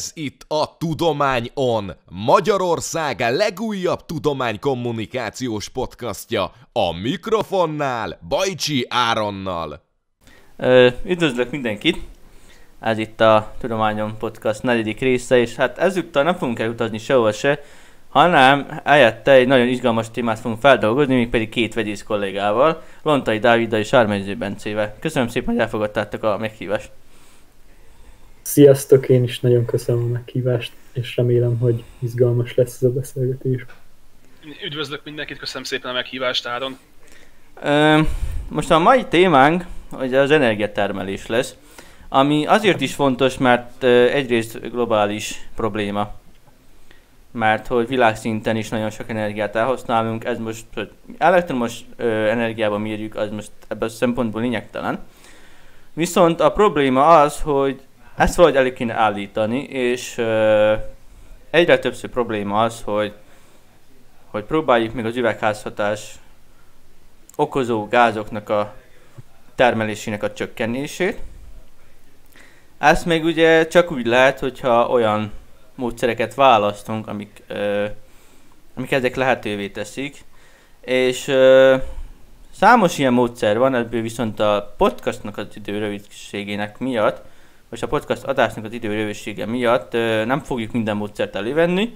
Ez itt a Tudomány On, Magyarország legújabb tudománykommunikációs podcastja a mikrofonnál Bajcsi Áronnal. Ö, üdvözlök mindenkit! Ez itt a Tudományon Podcast negyedik része, és hát ezúttal nem fogunk elutazni sehova se, hanem helyette egy nagyon izgalmas témát fogunk feldolgozni, még pedig két vegyész kollégával, Lontai Dáviddal és Ármegyző Bencével. Köszönöm szépen, hogy elfogadtátok a meghívást. Sziasztok, én is nagyon köszönöm a meghívást, és remélem, hogy izgalmas lesz ez a beszélgetés. Üdvözlök mindenkit, köszönöm szépen a meghívást, Áron. Ö, most a mai témánk hogy az energiatermelés lesz, ami azért is fontos, mert egyrészt globális probléma, mert hogy világszinten is nagyon sok energiát elhasználunk, ez most, hogy elektromos energiában mérjük, az most ebből a szempontból lényegtelen. Viszont a probléma az, hogy ezt valahogy elég kéne állítani, és uh, egyre többször probléma az, hogy, hogy próbáljuk meg az üvegházhatás okozó gázoknak a termelésének a csökkenését. Ezt még ugye csak úgy lehet, hogyha olyan módszereket választunk, amik, uh, amik ezek lehetővé teszik. És uh, számos ilyen módszer van, ebből viszont a podcastnak az idő miatt most a podcast adásnak az időrövősége miatt nem fogjuk minden módszert elővenni,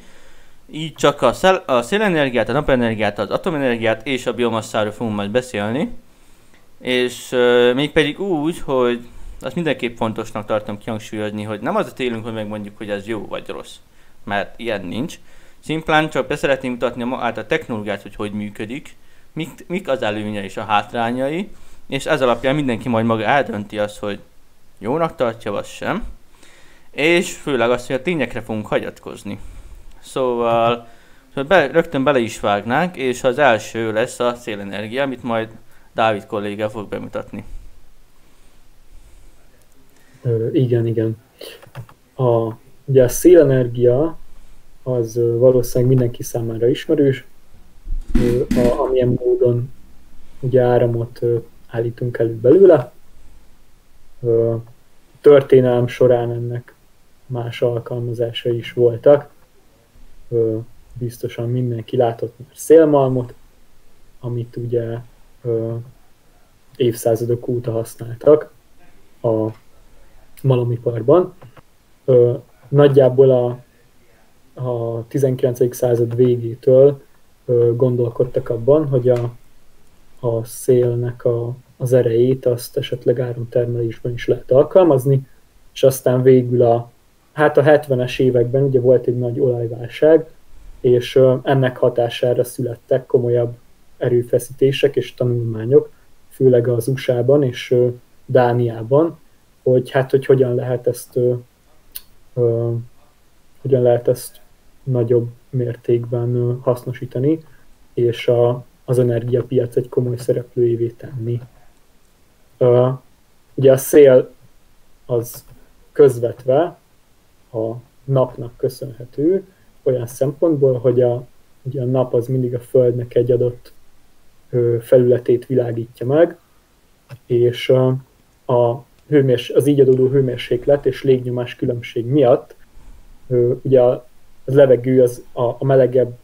így csak a, szel- a szélenergiát, a napenergiát, az atomenergiát és a biomasszáról fogunk majd beszélni. És uh, mégpedig úgy, hogy azt mindenképp fontosnak tartom kihangsúlyozni, hogy nem az a célunk, hogy megmondjuk, hogy ez jó vagy rossz, mert ilyen nincs. Szimplán csak be szeretném mutatni a, át a technológiát, hogy hogy működik, mik, mik az előnye és a hátrányai, és ez alapján mindenki majd maga eldönti azt, hogy jónak tartja, vagy sem. És főleg azt, hogy a tényekre fogunk hagyatkozni. Szóval be, rögtön bele is vágnánk, és az első lesz a szélenergia, amit majd Dávid kolléga fog bemutatni. Igen, igen. A, ugye a szélenergia az valószínűleg mindenki számára ismerős, a, amilyen módon ugye áramot állítunk elő belőle, történelem során ennek más alkalmazása is voltak. Biztosan mindenki látott már szélmalmot, amit ugye évszázadok óta használtak a malamiparban. Nagyjából a, a 19. század végétől gondolkodtak abban, hogy a, a szélnek a az erejét azt esetleg áramtermelésben is lehet alkalmazni, és aztán végül a, hát a 70-es években ugye volt egy nagy olajválság, és ennek hatására születtek komolyabb erőfeszítések és tanulmányok, főleg az USA-ban és Dániában, hogy hát, hogy hogyan lehet ezt hogyan lehet ezt nagyobb mértékben hasznosítani, és a, az energiapiac egy komoly szereplőjévé tenni. Ugye a szél az közvetve a napnak köszönhető, olyan szempontból, hogy a, ugye a nap az mindig a Földnek egy adott felületét világítja meg, és a hőmérs, az így adódó hőmérséklet és légnyomás különbség miatt ugye a, a levegő az a, a melegebb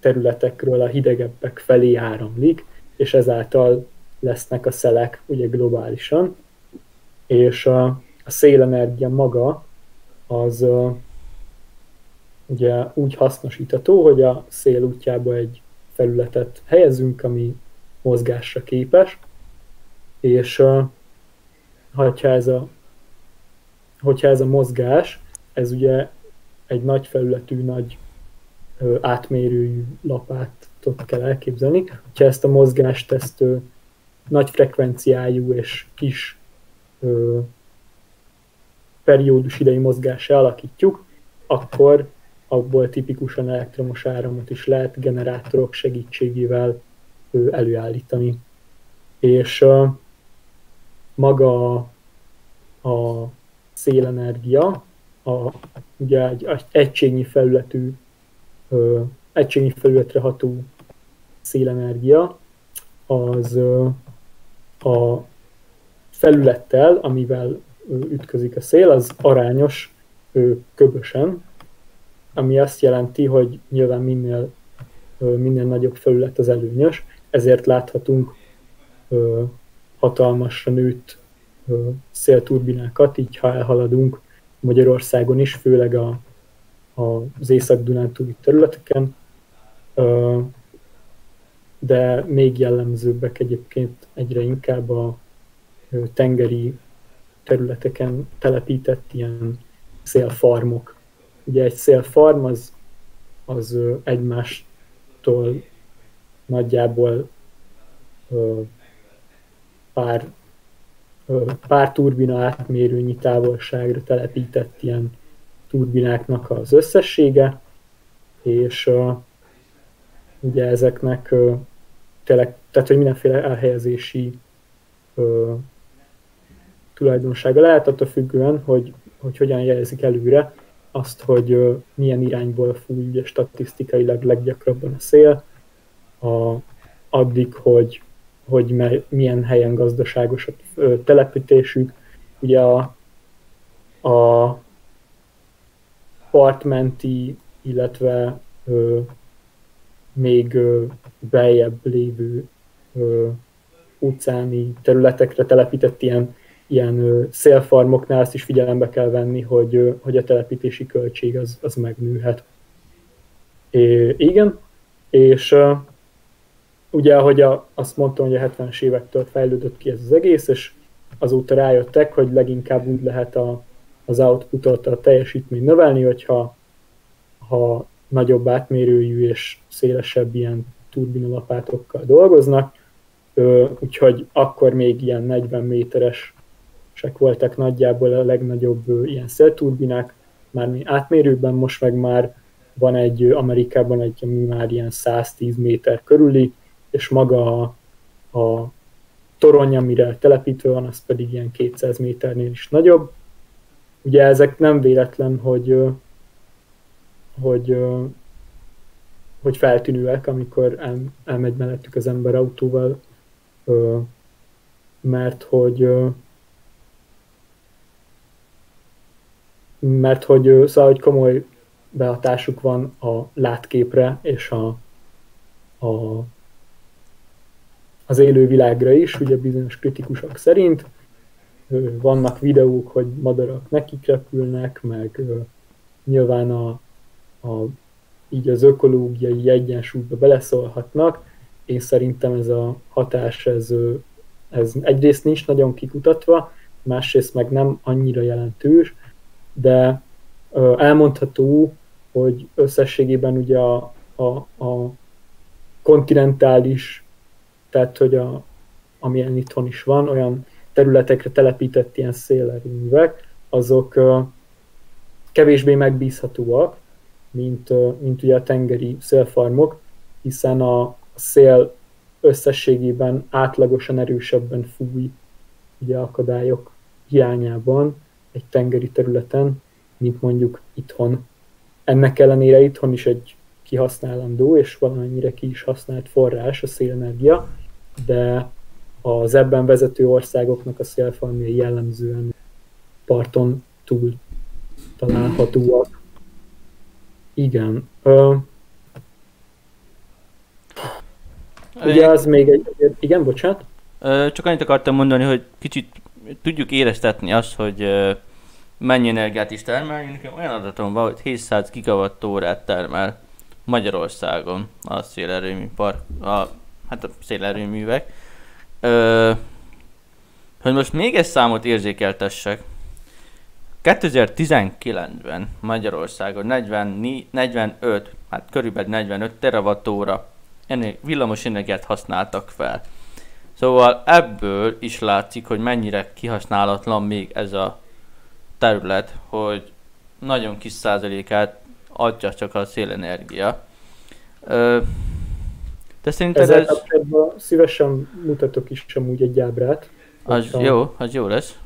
területekről a hidegebbek felé áramlik, és ezáltal lesznek a szelek ugye globálisan, és a, a szélenergia maga az ugye úgy hasznosítható, hogy a szél útjába egy felületet helyezünk, ami mozgásra képes, és hogyha ez a, hogyha ez a mozgás, ez ugye egy nagy felületű, nagy átmérőjű lapátot kell elképzelni. Ha ezt a mozgást ezt ö, nagy frekvenciájú és kis ö, periódus idei mozgással alakítjuk, akkor abból tipikusan elektromos áramot is lehet generátorok segítségével ö, előállítani. És ö, maga a, a szélenergia, a, ugye egy, egy egységnyi felületű, ö, egységnyi felületre ható szélenergia, az a felülettel, amivel ütközik a szél, az arányos köbösen, ami azt jelenti, hogy nyilván minél, minél nagyobb felület az előnyös, ezért láthatunk hatalmasra nőtt szélturbinákat, így ha elhaladunk Magyarországon is, főleg a, a, az észak-dunántúli területeken, de még jellemzőbbek egyébként egyre inkább a tengeri területeken telepített ilyen szélfarmok. Ugye egy szélfarm az, az egymástól nagyjából pár, pár turbina átmérőnyi távolságra telepített ilyen turbináknak az összessége, és ugye ezeknek tényleg, tehát hogy mindenféle elhelyezési tulajdonsága lehet, attól függően, hogy, hogy hogyan jelzik előre azt, hogy milyen irányból fúj ugye statisztikailag leggyakrabban a szél, a, addig, hogy, hogy me, milyen helyen gazdaságos a telepítésük. Ugye a, a partmenti, illetve ö, még beljebb lévő óceáni területekre telepített ilyen ilyen szélfarmoknál azt is figyelembe kell venni, hogy, hogy a telepítési költség az, az megnőhet. É, igen, és ugye, ahogy a, azt mondtam, hogy a 70-es évektől fejlődött ki ez az egész, és azóta rájöttek, hogy leginkább úgy lehet a, az outputot, a teljesítményt növelni, hogyha ha nagyobb átmérőjű és szélesebb ilyen turbinalapátokkal dolgoznak, úgyhogy akkor még ilyen 40 méteres sek voltak nagyjából a legnagyobb ilyen szélturbinák, már mi átmérőben, most meg már van egy Amerikában egy, ami már ilyen 110 méter körüli, és maga a, a torony, amire telepítve van, az pedig ilyen 200 méternél is nagyobb. Ugye ezek nem véletlen, hogy, hogy, hogy feltűnőek, amikor el, elmegy mellettük az ember autóval, mert hogy mert hogy, szóval, hogy komoly behatásuk van a látképre és a, a, az élő világra is, ugye bizonyos kritikusok szerint. Vannak videók, hogy madarak nekik repülnek, meg nyilván a, a, így az ökológiai egyensúlyba beleszólhatnak. Én szerintem ez a hatás, ez, ez egyrészt nincs nagyon kikutatva, másrészt meg nem annyira jelentős, de elmondható, hogy összességében ugye a, a, a kontinentális, tehát hogy a, amilyen itthon is van, olyan területekre telepített ilyen szélerőművek, azok kevésbé megbízhatóak, mint, mint ugye a tengeri szélfarmok, hiszen a szél összességében átlagosan erősebben fúj ugye akadályok hiányában, egy tengeri területen, mint mondjuk itthon. Ennek ellenére itthon is egy kihasználandó és valamennyire ki is használt forrás a szélenergia, de az ebben vezető országoknak a szélfarmjai jellemzően parton túl találhatóak. Igen. Ö, ugye az még egy... Igen, bocsánat? Csak annyit akartam mondani, hogy kicsit tudjuk éreztetni azt, hogy mennyi energiát is termel. Nekem olyan adatom van, hogy 700 gigawatt-órát termel Magyarországon a szélerőmű park, a, hát a szélerőművek. Ö, hogy most még egy számot érzékeltessek. 2019-ben Magyarországon 40, 45, hát körülbelül 45 terawattóra villamos energiát használtak fel. Szóval ebből is látszik, hogy mennyire kihasználatlan még ez a terület, hogy nagyon kis százalékát adja csak a szélenergia. de szerinted Ezzel ez... szívesen mutatok is amúgy egy ábrát. Az jó, az jó lesz.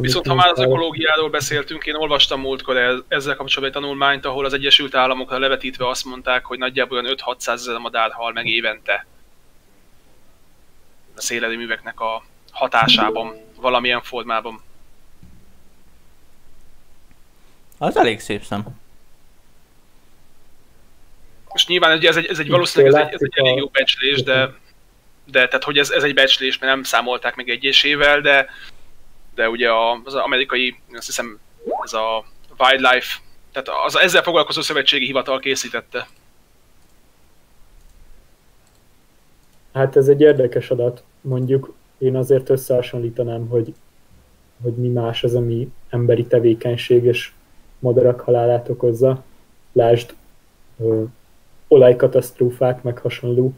Viszont ha már az ökológiáról beszéltünk, én olvastam múltkor ezzel kapcsolatban egy tanulmányt, ahol az Egyesült Államokra levetítve azt mondták, hogy nagyjából 5-600 ezer madár hal meg évente a szélerőműveknek a hatásában, valamilyen formában. Az elég szép szem. Most nyilván ugye ez egy, ez egy valószínűleg ez egy, ez egy elég jó becslés, de, de tehát hogy ez, ez egy becslés, mert nem számolták meg egyesével, de, de ugye az amerikai, azt hiszem, ez a Wildlife, tehát az ezzel foglalkozó szövetségi hivatal készítette. Hát ez egy érdekes adat. Mondjuk én azért összehasonlítanám, hogy, hogy mi más az, ami emberi tevékenység és madarak halálát okozza. Lásd, ö, olajkatasztrófák, meg hasonló,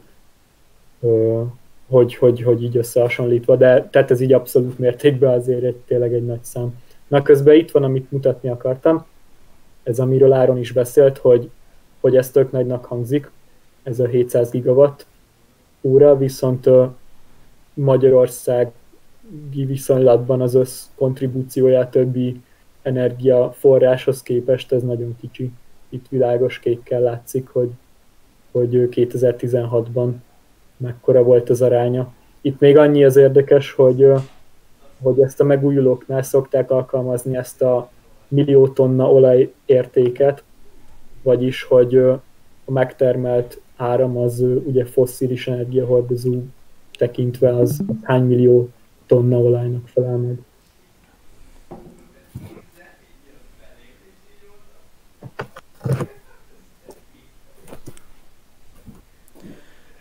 ö, hogy, hogy, hogy így összehasonlítva, de tehát ez így abszolút mértékben azért egy, tényleg egy nagy szám. Na közben itt van, amit mutatni akartam, ez amiről Áron is beszélt, hogy, hogy ez tök nagynak hangzik, ez a 700 gigawatt óra, viszont Magyarország viszonylatban az össz kontribúciója többi energiaforráshoz képest ez nagyon kicsi. Itt világos kékkel látszik, hogy, hogy 2016-ban mekkora volt az aránya. Itt még annyi az érdekes, hogy, hogy ezt a megújulóknál szokták alkalmazni ezt a millió tonna olaj értéket, vagyis hogy a megtermelt áram az ugye fosszilis energiahordozó tekintve az hány millió tonna olajnak felel meg.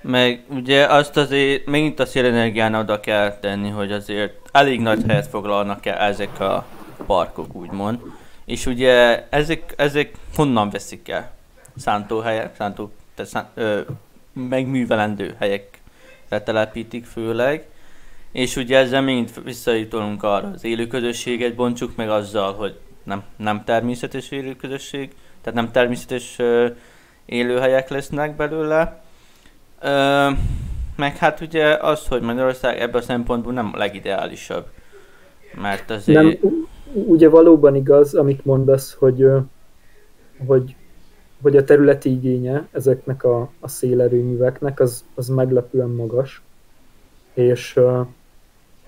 Meg ugye azt azért megint a szélenergián oda kell tenni, hogy azért elég nagy helyet foglalnak el ezek a parkok úgymond. És ugye ezek, ezek honnan veszik el? Szántóhelyek, szántó, tehát szán, ö, megművelendő helyekre telepítik főleg. És ugye ezzel mind visszajutolunk arra, az élőközösséget bontsuk meg azzal, hogy nem, nem természetes élőközösség, tehát nem természetes élőhelyek lesznek belőle. Ö, meg hát ugye az, hogy Magyarország ebben a szempontból nem a legideálisabb. Mert azért... Nem, ugye valóban igaz, amit mondasz, hogy, hogy, hogy a területi igénye ezeknek a, a szélerőműveknek az, az meglepően magas, és uh,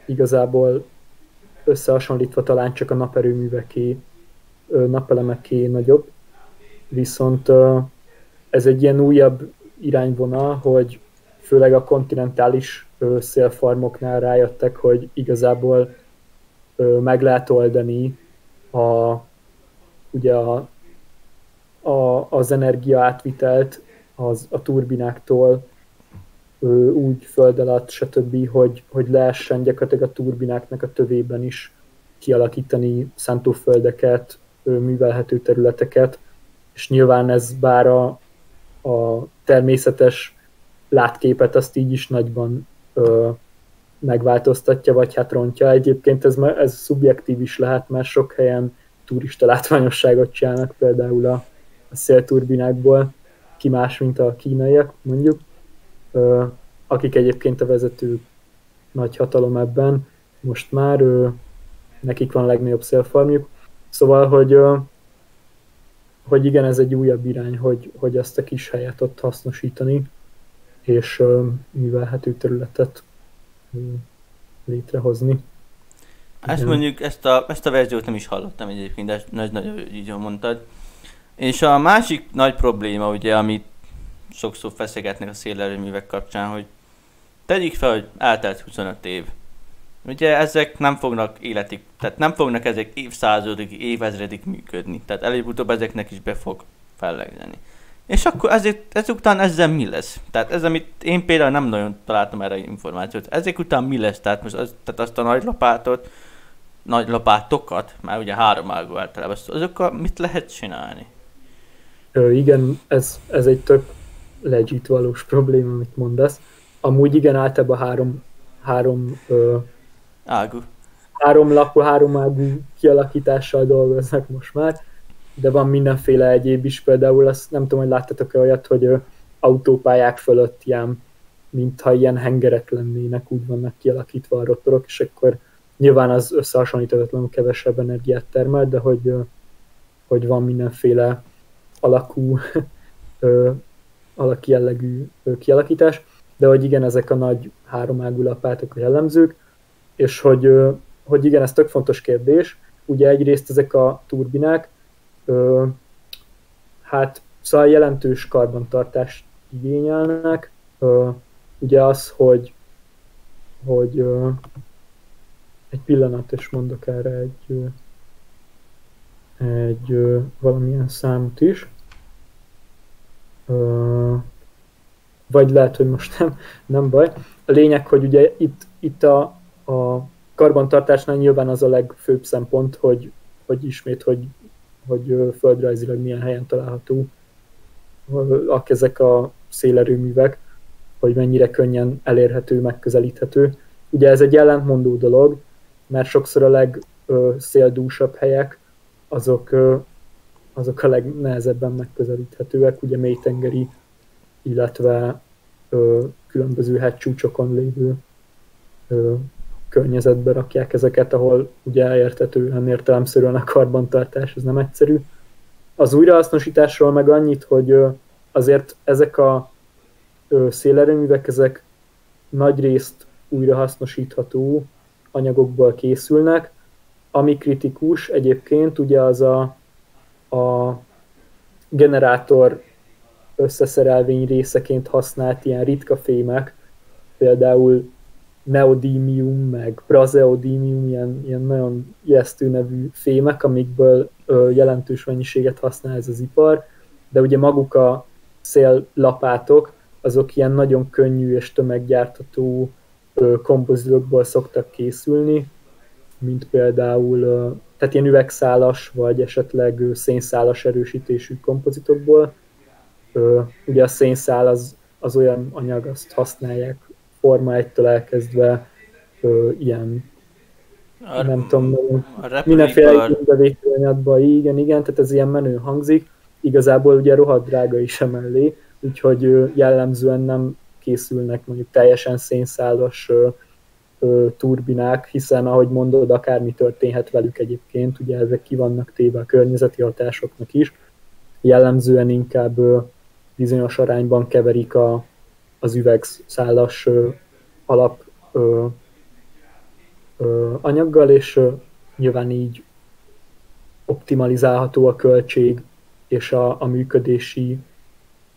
igazából összehasonlítva talán csak a naperőműveké, napelemeké nagyobb, viszont uh, ez egy ilyen újabb irányvonal, hogy főleg a kontinentális szélfarmoknál rájöttek, hogy igazából meg lehet oldani a, ugye a, a, az energia átvitelt az, a turbináktól úgy föld alatt, stb., hogy, hogy lehessen gyakorlatilag a turbináknak a tövében is kialakítani szántóföldeket, művelhető területeket, és nyilván ez bár a, a természetes látképet azt így is nagyban ö, megváltoztatja, vagy hát rontja. Egyébként ez, ez szubjektív is lehet, mert sok helyen turista látványosságot csinálnak, például a, a szélturbinákból, ki más, mint a kínaiak, mondjuk, ö, akik egyébként a vezető nagy hatalom ebben, most már ö, nekik van a legnagyobb szélfarmjuk. Szóval, hogy, ö, hogy igen, ez egy újabb irány, hogy, hogy ezt a kis helyet ott hasznosítani, és művelhető területet létrehozni. Ezt mondjuk, ezt a, ezt a verziót nem is hallottam egyébként, de ez nagyon így mondtad. És a másik nagy probléma, ugye, amit sokszor feszegetnek a szélerőművek kapcsán, hogy tegyük fel, hogy eltelt 25 év. Ugye ezek nem fognak életig, tehát nem fognak ezek évszázadig, évezredig működni. Tehát előbb-utóbb ezeknek is be fog fellegzeni. És akkor ezért, ezek után ezzel mi lesz? Tehát ez, amit én például nem nagyon találtam erre információt. Ezek után mi lesz? Tehát most az, tehát azt a nagy lapátot, nagy lapátokat, már ugye három ágú általában, azokkal mit lehet csinálni? Ö, igen, ez, ez egy tök legit valós probléma, amit mondasz. Amúgy igen, általában három, három ö, ágú. Három lakó, három ágú kialakítással dolgoznak most már de van mindenféle egyéb is, például azt nem tudom, hogy láttatok-e olyat, hogy autópályák fölött ilyen, mintha ilyen hengerek lennének, úgy vannak kialakítva a rotorok, és akkor nyilván az összehasonlíthatatlanul kevesebb energiát termel, de hogy, hogy van mindenféle alakú, alaki jellegű kialakítás, de hogy igen, ezek a nagy háromágú lapátok a jellemzők, és hogy, hogy igen, ez tök fontos kérdés. Ugye egyrészt ezek a turbinák, hát szóval jelentős karbantartást igényelnek. Ugye az, hogy, hogy egy pillanat, és mondok erre egy, egy valamilyen számot is. Vagy lehet, hogy most nem, nem baj. A lényeg, hogy ugye itt, itt a, a karbantartásnál nyilván az a legfőbb szempont, hogy, hogy ismét, hogy, hogy földrajzilag milyen helyen található ezek a szélerőművek, hogy mennyire könnyen elérhető, megközelíthető. Ugye ez egy ellentmondó dolog, mert sokszor a legszéldúsabb helyek azok, azok a legnehezebben megközelíthetőek, ugye mélytengeri, illetve különböző hegycsúcsokon lévő környezetbe rakják ezeket, ahol ugye értetően értelemszerűen a karbantartás, ez nem egyszerű. Az újrahasznosításról meg annyit, hogy azért ezek a szélerőművek, ezek nagy részt újrahasznosítható anyagokból készülnek. Ami kritikus egyébként, ugye az a, a generátor összeszerelvény részeként használt ilyen ritka fémek, például neodímium, meg prazeodímium, ilyen, ilyen nagyon ijesztő nevű fémek, amikből ö, jelentős mennyiséget használ ez az ipar, de ugye maguk a széllapátok, azok ilyen nagyon könnyű és tömeggyártató kompozitokból szoktak készülni, mint például, tehát ilyen üvegszálas, vagy esetleg szénszálas erősítésű kompozitokból. Ugye a szénszál az, az olyan anyag, azt használják Forma 1-től elkezdve ilyen a, nem tudom, a mindenféle bevételanyagban, igen, igen, tehát ez ilyen menő hangzik. Igazából ugye rohadt drága is emellé, úgyhogy jellemzően nem készülnek mondjuk teljesen szénszálas turbinák, hiszen ahogy mondod, akármi történhet velük egyébként, ugye ezek ki vannak téve a környezeti hatásoknak is, jellemzően inkább bizonyos arányban keverik a, az üvegszálas alap ö, ö, anyaggal, és ö, nyilván így optimalizálható a költség és a, a működési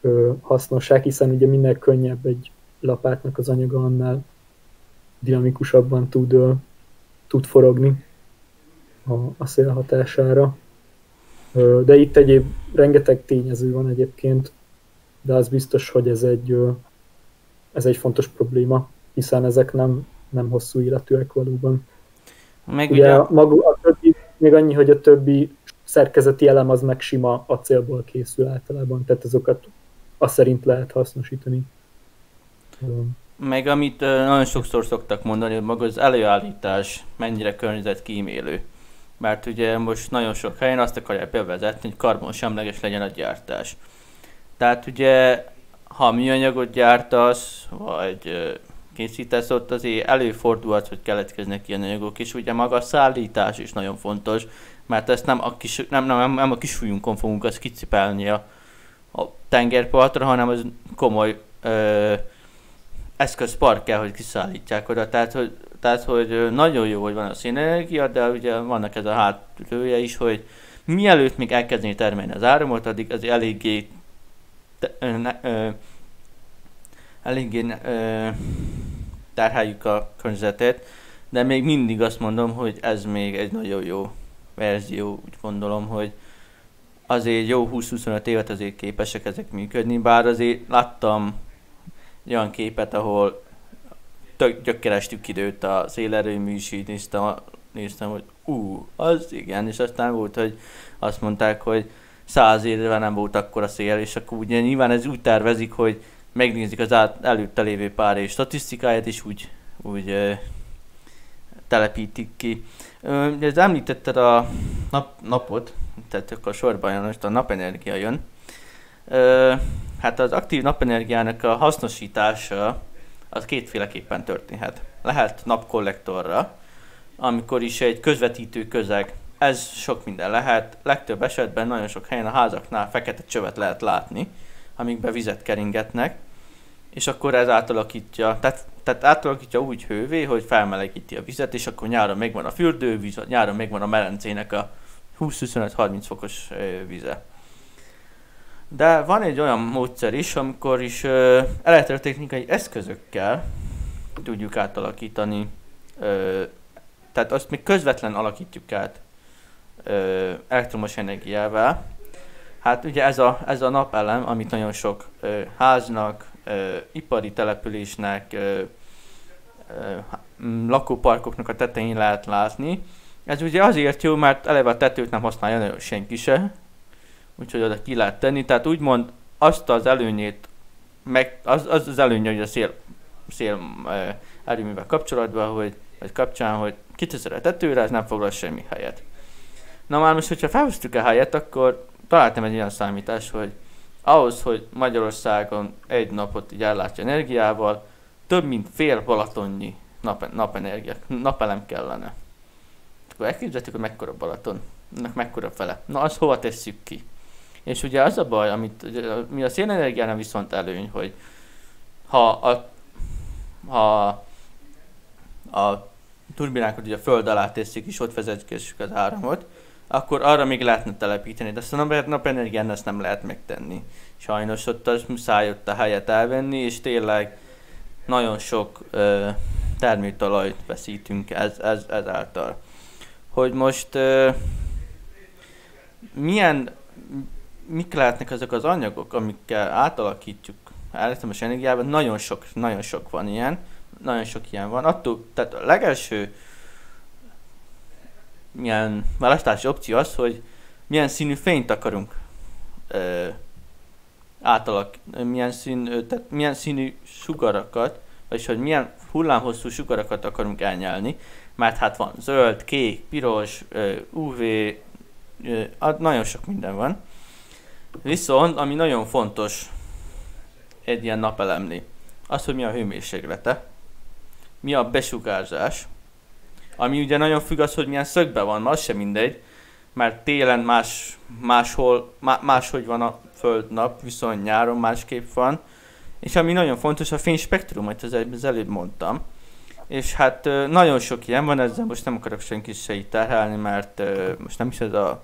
ö, hasznosság, hiszen ugye minél könnyebb egy lapátnak az anyaga, annál dinamikusabban tud, ö, tud forogni a, a szél hatására. Ö, de itt egyéb rengeteg tényező van egyébként, de az biztos, hogy ez egy, ö, ez egy fontos probléma, hiszen ezek nem, nem hosszú életűek valóban. Meg ugye, ugye... Maga, a többi, még annyi, hogy a többi szerkezeti elem az meg sima acélból készül általában, tehát azokat azt szerint lehet hasznosítani. Meg amit nagyon sokszor szoktak mondani, hogy maga az előállítás mennyire környezetkímélő. Mert ugye most nagyon sok helyen azt akarják bevezetni, hogy karbonsemleges legyen a gyártás. Tehát ugye, ha műanyagot gyártasz, vagy készítesz, ott azért előfordulhat, hogy keletkeznek ilyen anyagok, és ugye maga a szállítás is nagyon fontos, mert ezt nem a kis, nem, nem, nem a kisfújunkon fogunk azt kicipelni a, a tengerpartra, hanem az komoly ö, eszközpark kell, hogy kiszállítják oda. Tehát hogy, tehát, hogy nagyon jó, hogy van a szénenergia, de ugye vannak ez a hátlője is, hogy mielőtt még elkezdeni termelni az áramot, addig az eléggé te, ö, ö, eléggé ö, a környezetet, de még mindig azt mondom, hogy ez még egy nagyon jó verzió, úgy gondolom, hogy azért jó 20-25 évet azért képesek ezek működni, bár azért láttam olyan képet, ahol tök gyökerestük időt a szélerőmű is, így néztem, néztem, hogy ú, az igen, és aztán volt, hogy azt mondták, hogy száz éve nem volt akkor a szél, és akkor ugye nyilván ez úgy tervezik, hogy megnézik az át, előtte lévő pár év statisztikáját, és úgy, úgy ö, telepítik ki. Ö, ez említetted a nap, napot, tehát akkor sorban most a napenergia jön. Ö, hát az aktív napenergiának a hasznosítása az kétféleképpen történhet. Lehet napkollektorra, amikor is egy közvetítő közeg, ez sok minden lehet, legtöbb esetben nagyon sok helyen a házaknál fekete csövet lehet látni, amikbe vizet keringetnek, és akkor ez átalakítja, tehát, tehát átalakítja úgy hővé, hogy felmelegíti a vizet, és akkor nyáron megvan a fürdővíz, nyáron megvan a melencének a 20-25-30 fokos vize. De van egy olyan módszer is, amikor is ö, elektrotechnikai eszközökkel tudjuk átalakítani, ö, tehát azt még közvetlen alakítjuk át ö, elektromos energiával. Hát ugye ez a, ez a napelem, amit nagyon sok ö, háznak, ö, ipari településnek, ö, ö, lakóparkoknak a tetején lehet látni. Ez ugye azért jó, mert eleve a tetőt nem használja nagyon senki se, úgyhogy oda ki lehet tenni. Tehát úgymond azt az előnyét, meg, az, az az előnye, hogy a szél, szél e, erőművel kapcsolatban, hogy, vagy kapcsán, hogy kiteszel a tetőre, ez nem foglal semmi helyet. Na már most, hogyha felhoztuk a helyet, akkor találtam egy olyan számítás, hogy ahhoz, hogy Magyarországon egy napot így ellátja energiával, több mint fél Balatonnyi nap, napenergia, napelem kellene. Akkor elképzelhetjük, hogy mekkora Balaton, ennek mekkora fele. Na, azt hova tesszük ki? És ugye az a baj, amit mi a szénenergiánál viszont előny, hogy ha a, ha a turbinákat ugye a föld alá teszik és ott vezetkezzük az áramot, akkor arra még lehetne telepíteni, de azt a napenergián ezt nem lehet megtenni. Sajnos ott az muszáj ott a helyet elvenni, és tényleg nagyon sok ö, termőtalajt veszítünk ez, ez, ezáltal. Hogy most ö, milyen mik lehetnek azok az anyagok, amikkel átalakítjuk elektromos energiában, nagyon sok, nagyon sok van ilyen, nagyon sok ilyen van. Attól, tehát a legelső milyen választási opció az, hogy milyen színű fényt akarunk ö, átalak, milyen, szín, tehát milyen színű sugarakat, vagyis hogy milyen hullámhosszú sugarakat akarunk elnyelni, mert hát van zöld, kék, piros, UV, ö, nagyon sok minden van. Viszont, ami nagyon fontos egy ilyen napelemnél, az, hogy mi a hőmérséklete, mi a besugárzás, ami ugye nagyon függ az, hogy milyen szögben van, az sem mindegy, mert télen más, máshol, má, máshogy van a földnap, viszont nyáron másképp van, és ami nagyon fontos, a fényspektrum, amit az, az előbb mondtam. És hát nagyon sok ilyen van, ezzel most nem akarok senki se így terhelni, mert most nem is ez a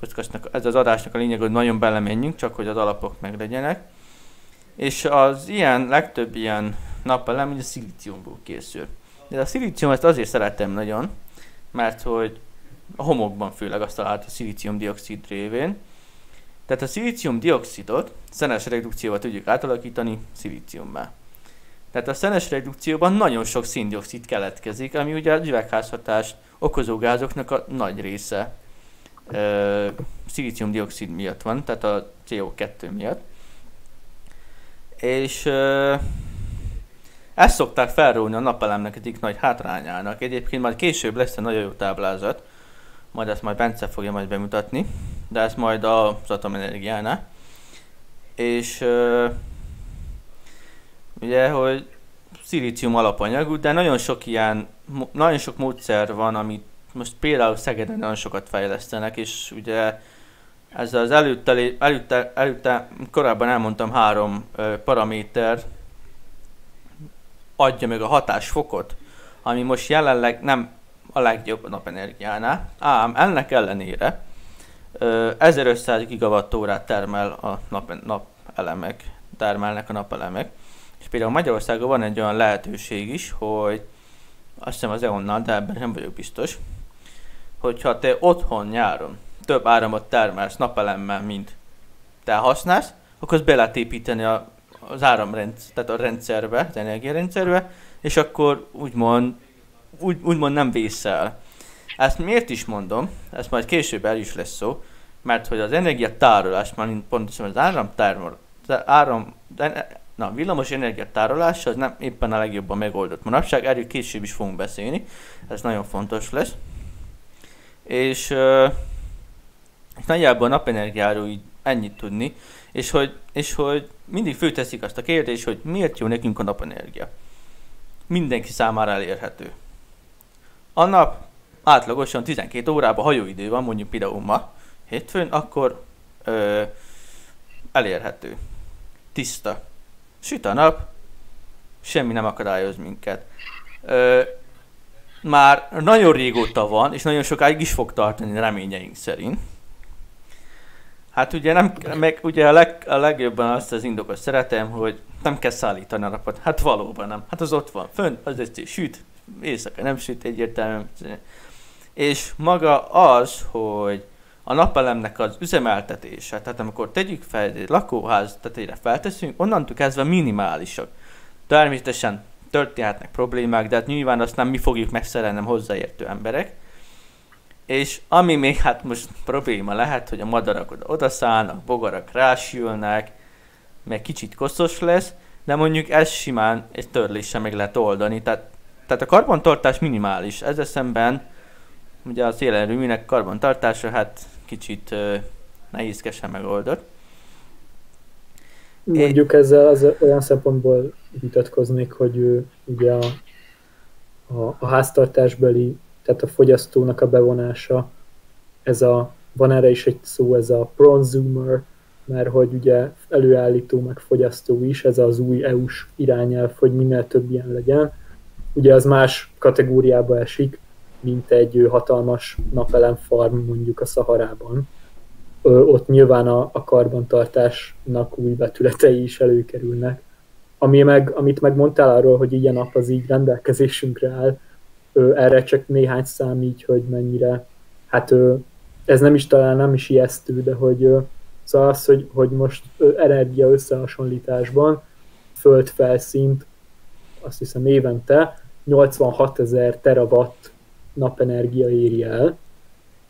podcastnak, ez az adásnak a lényeg, hogy nagyon belemenjünk, csak hogy az alapok meglegyenek. És az ilyen, legtöbb ilyen napelem ugye szilíciumból készül. De a szilícium ezt azért szeretem nagyon, mert hogy a homokban főleg azt talált a szilícium-dioxid révén. Tehát a szilícium-dioxidot szenes redukcióval tudjuk átalakítani szilíciummá. Tehát a szenes redukcióban nagyon sok széndiokszid keletkezik, ami ugye az üvegházhatást okozó gázoknak a nagy része uh, szilícium-dioxid miatt van, tehát a CO2 miatt. És uh, ezt szokták felróni a napelemnek egyik nagy hátrányának. Egyébként majd később lesz egy nagyon jó táblázat, majd ezt majd Bence fogja majd bemutatni, de ez majd az atomenergiánál. És uh, ugye, hogy szilícium alapanyagú, de nagyon sok ilyen, nagyon sok módszer van, amit most például Szegeden nagyon sokat fejlesztenek, és ugye ez az előtte, előtte, előtte korábban elmondtam három paraméter adja meg a hatásfokot, ami most jelenleg nem a legjobb napenergiánál, ám ennek ellenére ö, 1500 gigawattórát termel a nap, napelemek, termelnek a napelemek. És például Magyarországon van egy olyan lehetőség is, hogy azt hiszem az EON-nal, de ebben nem vagyok biztos, hogyha te otthon nyáron több áramot termelsz napelemmel, mint te használsz, akkor azt be lehet építeni a, az áramrendszer, tehát a rendszerbe, az energiarendszerbe, és akkor úgymond, úgy, úgymond nem vészel. Ezt miért is mondom, ezt majd később el is lesz szó, mert hogy az energiatárolás, már pontosan az áram, áram na, villamos energiatárolás az nem éppen a legjobban megoldott manapság, erről később is fogunk beszélni, ez nagyon fontos lesz. És, és nagyjából a napenergiáról így ennyit tudni, és hogy, és hogy mindig főteszik azt a kérdést, hogy miért jó nekünk a napenergia. Mindenki számára elérhető. A nap átlagosan 12 órában hajóidő van, mondjuk például ma, hétfőn, akkor ö, elérhető. Tiszta. Süt a nap, semmi nem akadályoz minket. Ö, már nagyon régóta van, és nagyon sokáig is fog tartani reményeink szerint. Hát ugye, nem, meg ugye a, leg, a legjobban azt az indokot szeretem, hogy nem kell szállítani a napot. Hát valóban nem. Hát az ott van. Fönn, az egy süt, éjszaka nem süt egyértelműen. És maga az, hogy a napelemnek az üzemeltetése, tehát amikor tegyük fel egy lakóház tetejére felteszünk, onnantól kezdve minimálisak. Természetesen történhetnek problémák, de hát nyilván azt nem mi fogjuk megszerelni, nem hozzáértő emberek. És ami még hát most probléma lehet, hogy a madarak oda odaszállnak, bogarak rásülnek, meg kicsit koszos lesz, de mondjuk ez simán egy törléssel meg lehet oldani. Tehát, tehát a karbantartás minimális. Ezzel szemben ugye a szélerőműnek karbantartása hát kicsit uh, nehézkesen megoldott. Mondjuk ezzel az olyan szempontból vitatkoznék, hogy ő, ugye a, a, a háztartásbeli, tehát a fogyasztónak a bevonása, ez a, van erre is egy szó, ez a prosumer, mert hogy ugye előállító meg fogyasztó is, ez az új EU-s irányelv, hogy minél több ilyen legyen. Ugye az más kategóriába esik, mint egy hatalmas napelemfarm mondjuk a Szaharában. Ott nyilván a, a karbantartásnak új vetületei is előkerülnek. Ami meg, amit megmondtál arról, hogy ilyen nap az így rendelkezésünkre áll, erre csak néhány szám így, hogy mennyire, hát ez nem is talán nem is ijesztő, de hogy Szóval az, hogy, hogy most energia összehasonlításban földfelszínt, azt hiszem évente 86 ezer terawatt napenergia éri el,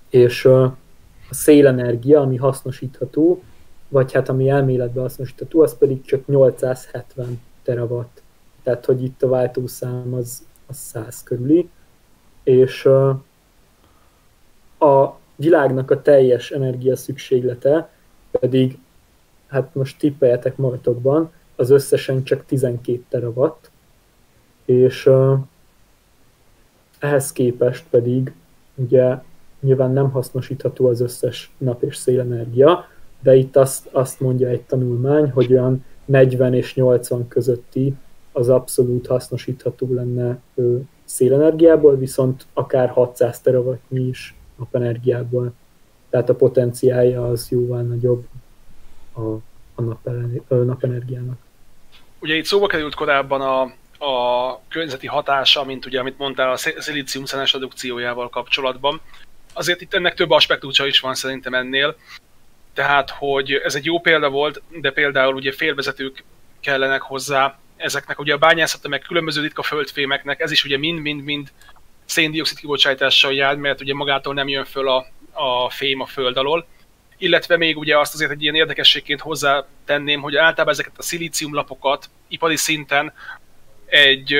és a szélenergia, ami hasznosítható, vagy hát ami elméletben hasznosítható, az pedig csak 870 terawatt. Tehát, hogy itt a váltószám az, az 100 körüli, és a világnak a teljes energia szükséglete pedig, hát most tippeljetek magatokban, az összesen csak 12 terawatt, és ehhez képest pedig ugye nyilván nem hasznosítható az összes nap és szélenergia, de itt azt, azt mondja egy tanulmány, hogy olyan 40 és 80 közötti az abszolút hasznosítható lenne szélenergiából, viszont akár 600 terawattnyi is napenergiából tehát a potenciálja az jóval nagyobb a, a napenergiának. Ugye itt szóba került korábban a, a környezeti hatása, mint ugye, amit mondtál a szilícium szenes adukciójával kapcsolatban. Azért itt ennek több aspektusa is van szerintem ennél. Tehát, hogy ez egy jó példa volt, de például ugye félvezetők kellenek hozzá, ezeknek ugye a bányászata, meg különböző ritka földfémeknek, ez is ugye mind-mind-mind széndiokszid kibocsátással jár, mert ugye magától nem jön föl a, a fém a föld alól. Illetve még ugye azt azért egy ilyen érdekességként hozzátenném, hogy általában ezeket a szilíciumlapokat ipari szinten egy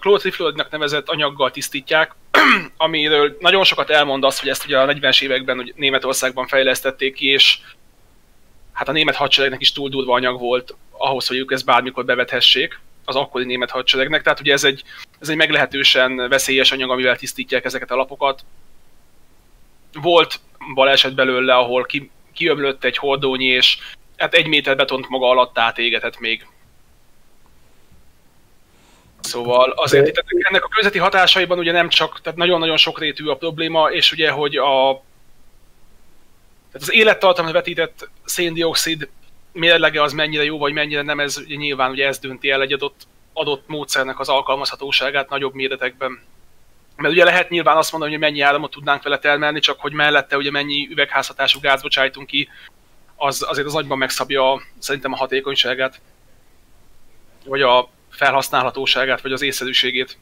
klótrifloidnak nevezett anyaggal tisztítják, amiről nagyon sokat elmond az, hogy ezt ugye a 40-es években ugye Németországban fejlesztették ki, és hát a német hadseregnek is túl durva anyag volt ahhoz, hogy ők ezt bármikor bevethessék az akkori német hadseregnek. Tehát ugye ez egy, ez egy meglehetősen veszélyes anyag, amivel tisztítják ezeket a lapokat. Volt baleset belőle, ahol ki, kiömlött egy hordónyi, és hát egy méter betont maga alatt átégetett még. Szóval azért itt ennek a közeti hatásaiban ugye nem csak, tehát nagyon-nagyon sokrétű a probléma, és ugye, hogy a tehát az élettartamra vetített széndiokszid mérlege az mennyire jó, vagy mennyire nem, ez ugye nyilván ugye ez dönti el egy adott, adott módszernek az alkalmazhatóságát nagyobb méretekben. Mert ugye lehet nyilván azt mondani, hogy mennyi áramot tudnánk vele termelni, csak hogy mellette ugye mennyi üvegházhatású gáz bocsájtunk ki, az azért az nagyban megszabja szerintem a hatékonyságát, vagy a felhasználhatóságát, vagy az észszerűségét.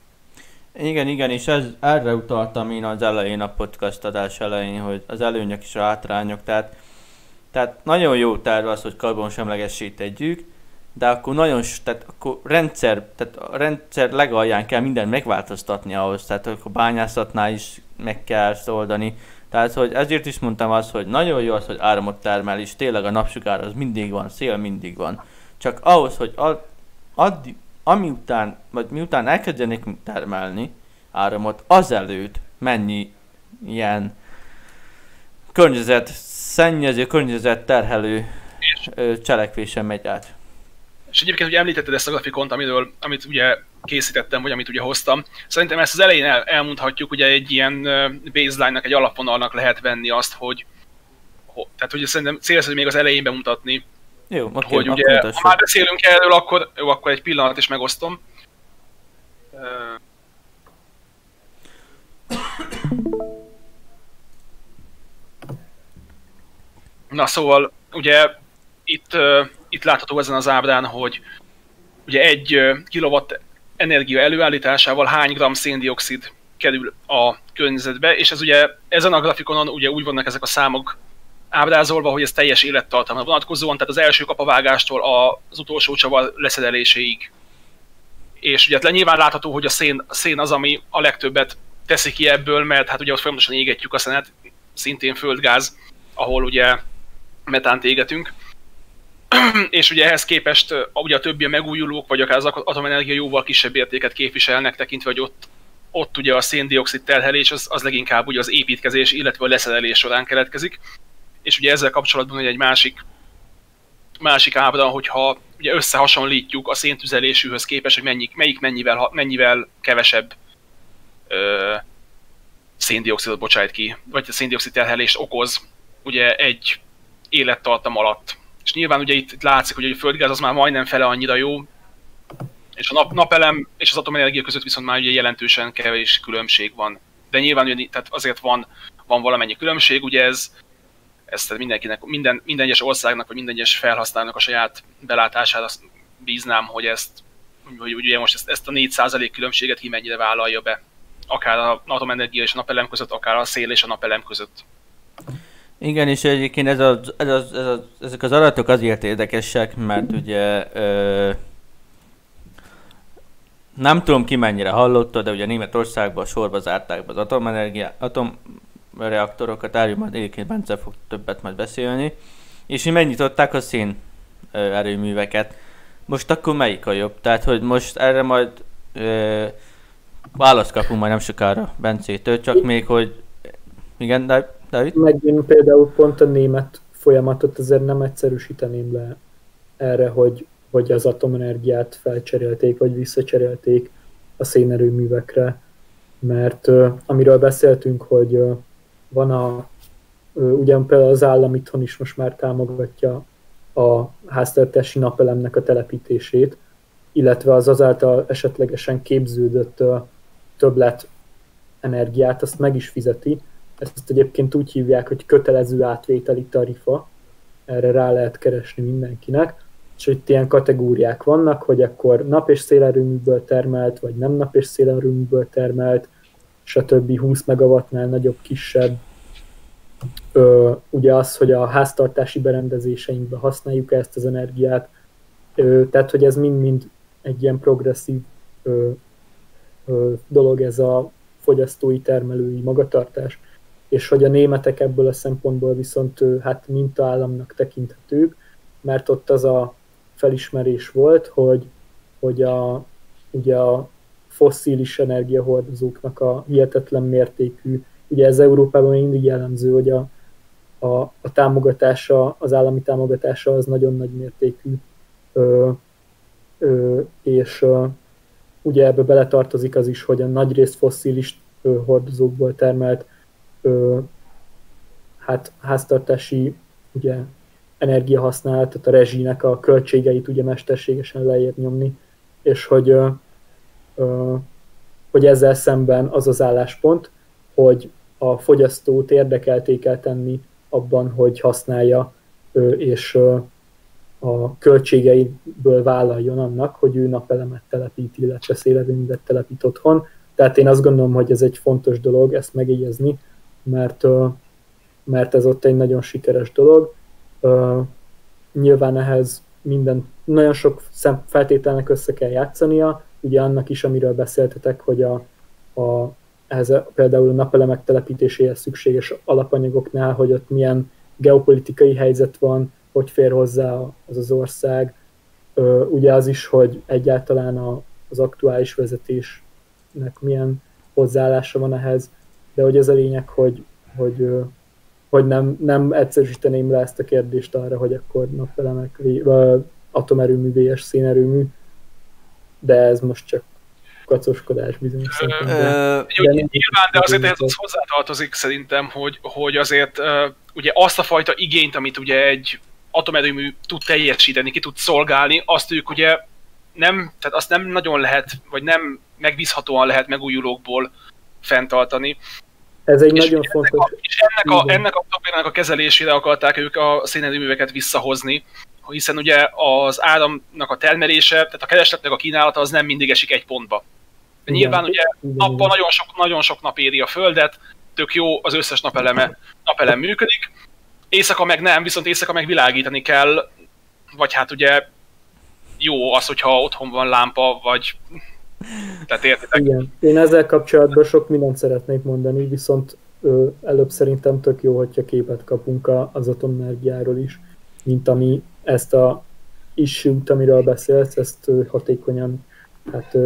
Igen, igen, és ez, erre utaltam én az elején, a podcast adás elején, hogy az előnyök és a hátrányok, tehát tehát nagyon jó terv az, hogy karbonsemlegessé tegyük, de akkor nagyon, tehát akkor rendszer, tehát a rendszer legalján kell mindent megváltoztatni ahhoz, tehát akkor bányászatnál is meg kell oldani. Tehát, hogy ezért is mondtam azt, hogy nagyon jó az, hogy áramot termel, és tényleg a napsugár az mindig van, szél mindig van. Csak ahhoz, hogy ad, addig, ami után, vagy miután elkezdenek termelni áramot, azelőtt mennyi ilyen környezet szennyező, környezet terhelő cselekvésen megy át. És egyébként ugye említetted ezt a grafikont, amiről, amit ugye készítettem, vagy amit ugye hoztam. Szerintem ezt az elején el, elmondhatjuk, ugye egy ilyen baseline-nak, egy alapvonalnak lehet venni azt, hogy, hogy tehát ugye szerintem célszerű még az elején bemutatni, jó, okay, hogy ugye, ha már beszélünk erről, akkor, jó, akkor egy pillanat is megosztom. Na szóval, ugye itt, itt látható ezen az ábrán, hogy ugye egy kilowatt energia előállításával hány gram széndiokszid kerül a környezetbe, és ez ugye ezen a grafikonon ugye úgy vannak ezek a számok ábrázolva, hogy ez teljes élettartamra vonatkozóan, tehát az első kapavágástól az utolsó csavar leszedeléséig. És ugye hát nyilván látható, hogy a szén, a szén az, ami a legtöbbet teszi ki ebből, mert hát ugye ott folyamatosan égetjük a szenet, szintén földgáz, ahol ugye metánt égetünk. és ugye ehhez képest ugye a többi a megújulók, vagy akár az atomenergia jóval kisebb értéket képviselnek, tekintve, hogy ott, ott ugye a széndiokszid terhelés az, az leginkább ugye az építkezés, illetve a leszerelés során keletkezik. És ugye ezzel kapcsolatban egy másik, másik ábra, hogyha ugye összehasonlítjuk a széntüzelésűhöz képest, hogy mennyi, melyik mennyivel, mennyivel kevesebb ö, széndiokszidot bocsájt ki, vagy a széndiokszid terhelést okoz ugye egy élettartam alatt. És nyilván ugye itt, itt látszik, hogy a földgáz az már majdnem fele annyira jó, és a nap, napelem és az atomenergia között viszont már ugye jelentősen kevés különbség van. De nyilván ugye, tehát azért van, van valamennyi különbség, ugye ez, ez tehát mindenkinek, minden, minden egyes országnak, vagy minden egyes felhasználónak a saját belátására bíznám, hogy ezt, hogy ugye most ezt, ezt a 4% különbséget ki mennyire vállalja be, akár a atomenergia és a napelem között, akár a szél és a napelem között. Igen, és egyébként ez a, ez a, ez a, ezek az adatok azért érdekesek, mert ugye ö, nem tudom ki mennyire hallotta, de ugye Németországban sorba zárták be az atomenergia, atomreaktorokat, erről majd egyébként Bence fog többet majd beszélni, és így megnyitották a szén erőműveket. Most akkor melyik a jobb? Tehát, hogy most erre majd ö, választ kapunk majd nem sokára Bencétől, csak még, hogy igen, David? Meg én például pont a német folyamatot azért nem egyszerűsíteném le erre, hogy, hogy az atomenergiát felcserélték, vagy visszacserélték a szénerőművekre, mert uh, amiről beszéltünk, hogy uh, van a, ugyan például az állam itthon is most már támogatja a háztartási napelemnek a telepítését, illetve az azáltal esetlegesen képződött többlet energiát, azt meg is fizeti, ezt egyébként úgy hívják, hogy kötelező átvételi tarifa, erre rá lehet keresni mindenkinek, és itt ilyen kategóriák vannak, hogy akkor nap- és szélerőműből termelt, vagy nem nap- és szélerőműből termelt, stb. 20 megawattnál nagyobb, kisebb. Ö, ugye az, hogy a háztartási berendezéseinkben használjuk ezt az energiát, ö, tehát hogy ez mind-mind egy ilyen progresszív ö, ö, dolog ez a fogyasztói termelői magatartás és hogy a németek ebből a szempontból viszont hát mintaállamnak tekinthetők, mert ott az a felismerés volt, hogy, hogy a, ugye a fosszilis energiahordozóknak a hihetetlen mértékű, ugye ez Európában mindig jellemző, hogy a, a, a támogatása, az állami támogatása az nagyon nagy mértékű, ö, ö, és ö, ugye ebbe beletartozik az is, hogy a nagyrészt fosszilis ö, hordozókból termelt ö, hát háztartási ugye, energiahasználatot, a rezsinek a költségeit ugye mesterségesen lejjebb nyomni, és hogy, hogy ezzel szemben az az álláspont, hogy a fogyasztót érdekelté kell tenni abban, hogy használja, és a költségeiből vállaljon annak, hogy ő napelemet telepít, illetve szélerőművet telepít otthon. Tehát én azt gondolom, hogy ez egy fontos dolog ezt megjegyezni, mert, mert ez ott egy nagyon sikeres dolog. Nyilván ehhez minden, nagyon sok feltételnek össze kell játszania, ugye annak is, amiről beszéltetek, hogy a, a, ehhez a, például a napelemek telepítéséhez szükséges alapanyagoknál, hogy ott milyen geopolitikai helyzet van, hogy fér hozzá az az ország. Ugye az is, hogy egyáltalán a, az aktuális vezetésnek milyen hozzáállása van ehhez, de hogy ez a lényeg, hogy, hogy hogy nem, nem egyszerűsíteném le ezt a kérdést arra, hogy akkor napelemek, atomerőmű, vs szénerőmű, de ez most csak kacoskodás bizonyos szempontból. De, de nyilván, de azért ez az hozzátartozik szerintem, hogy, hogy azért uh, ugye azt a fajta igényt, amit ugye egy atomerőmű tud teljesíteni, ki tud szolgálni, azt ők ugye nem, tehát azt nem nagyon lehet, vagy nem megbízhatóan lehet megújulókból fenntartani. Ez egy és nagyon fontos... A, és ennek a, ennek a problémának a kezelésére akarták ők a szénerőműveket visszahozni, hiszen ugye az áramnak a termelése, tehát a keresletnek a kínálata az nem mindig esik egy pontba. De nyilván ugye nappal nagyon sok, nagyon sok nap éri a Földet, tök jó, az összes napeleme, napelem működik, éjszaka meg nem, viszont éjszaka meg világítani kell, vagy hát ugye jó az, hogyha otthon van lámpa, vagy tehát értitek? Igen. Én ezzel kapcsolatban sok mindent szeretnék mondani, viszont ö, előbb szerintem tök jó, hogyha képet kapunk az atomenergiáról is, mint ami ezt a issue amiről beszélsz, ezt hatékonyan hát,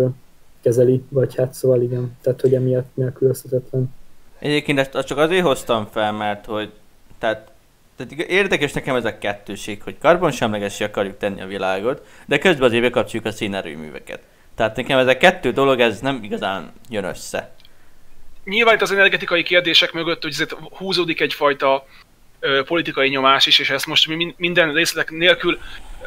kezeli, vagy hát szóval igen, tehát hogy emiatt nélkülözhetetlen. Egyébként ezt csak azért hoztam fel, mert hogy tehát tehát érdekes nekem ez a kettőség, hogy karbonsemlegessé akarjuk tenni a világot, de közben azért bekapcsoljuk a szénerőműveket. Tehát nekem ez a kettő dolog, ez nem igazán jön össze. Nyilván itt az energetikai kérdések mögött, hogy húzódik egyfajta politikai nyomás is, és ezt most mi minden részletek nélkül,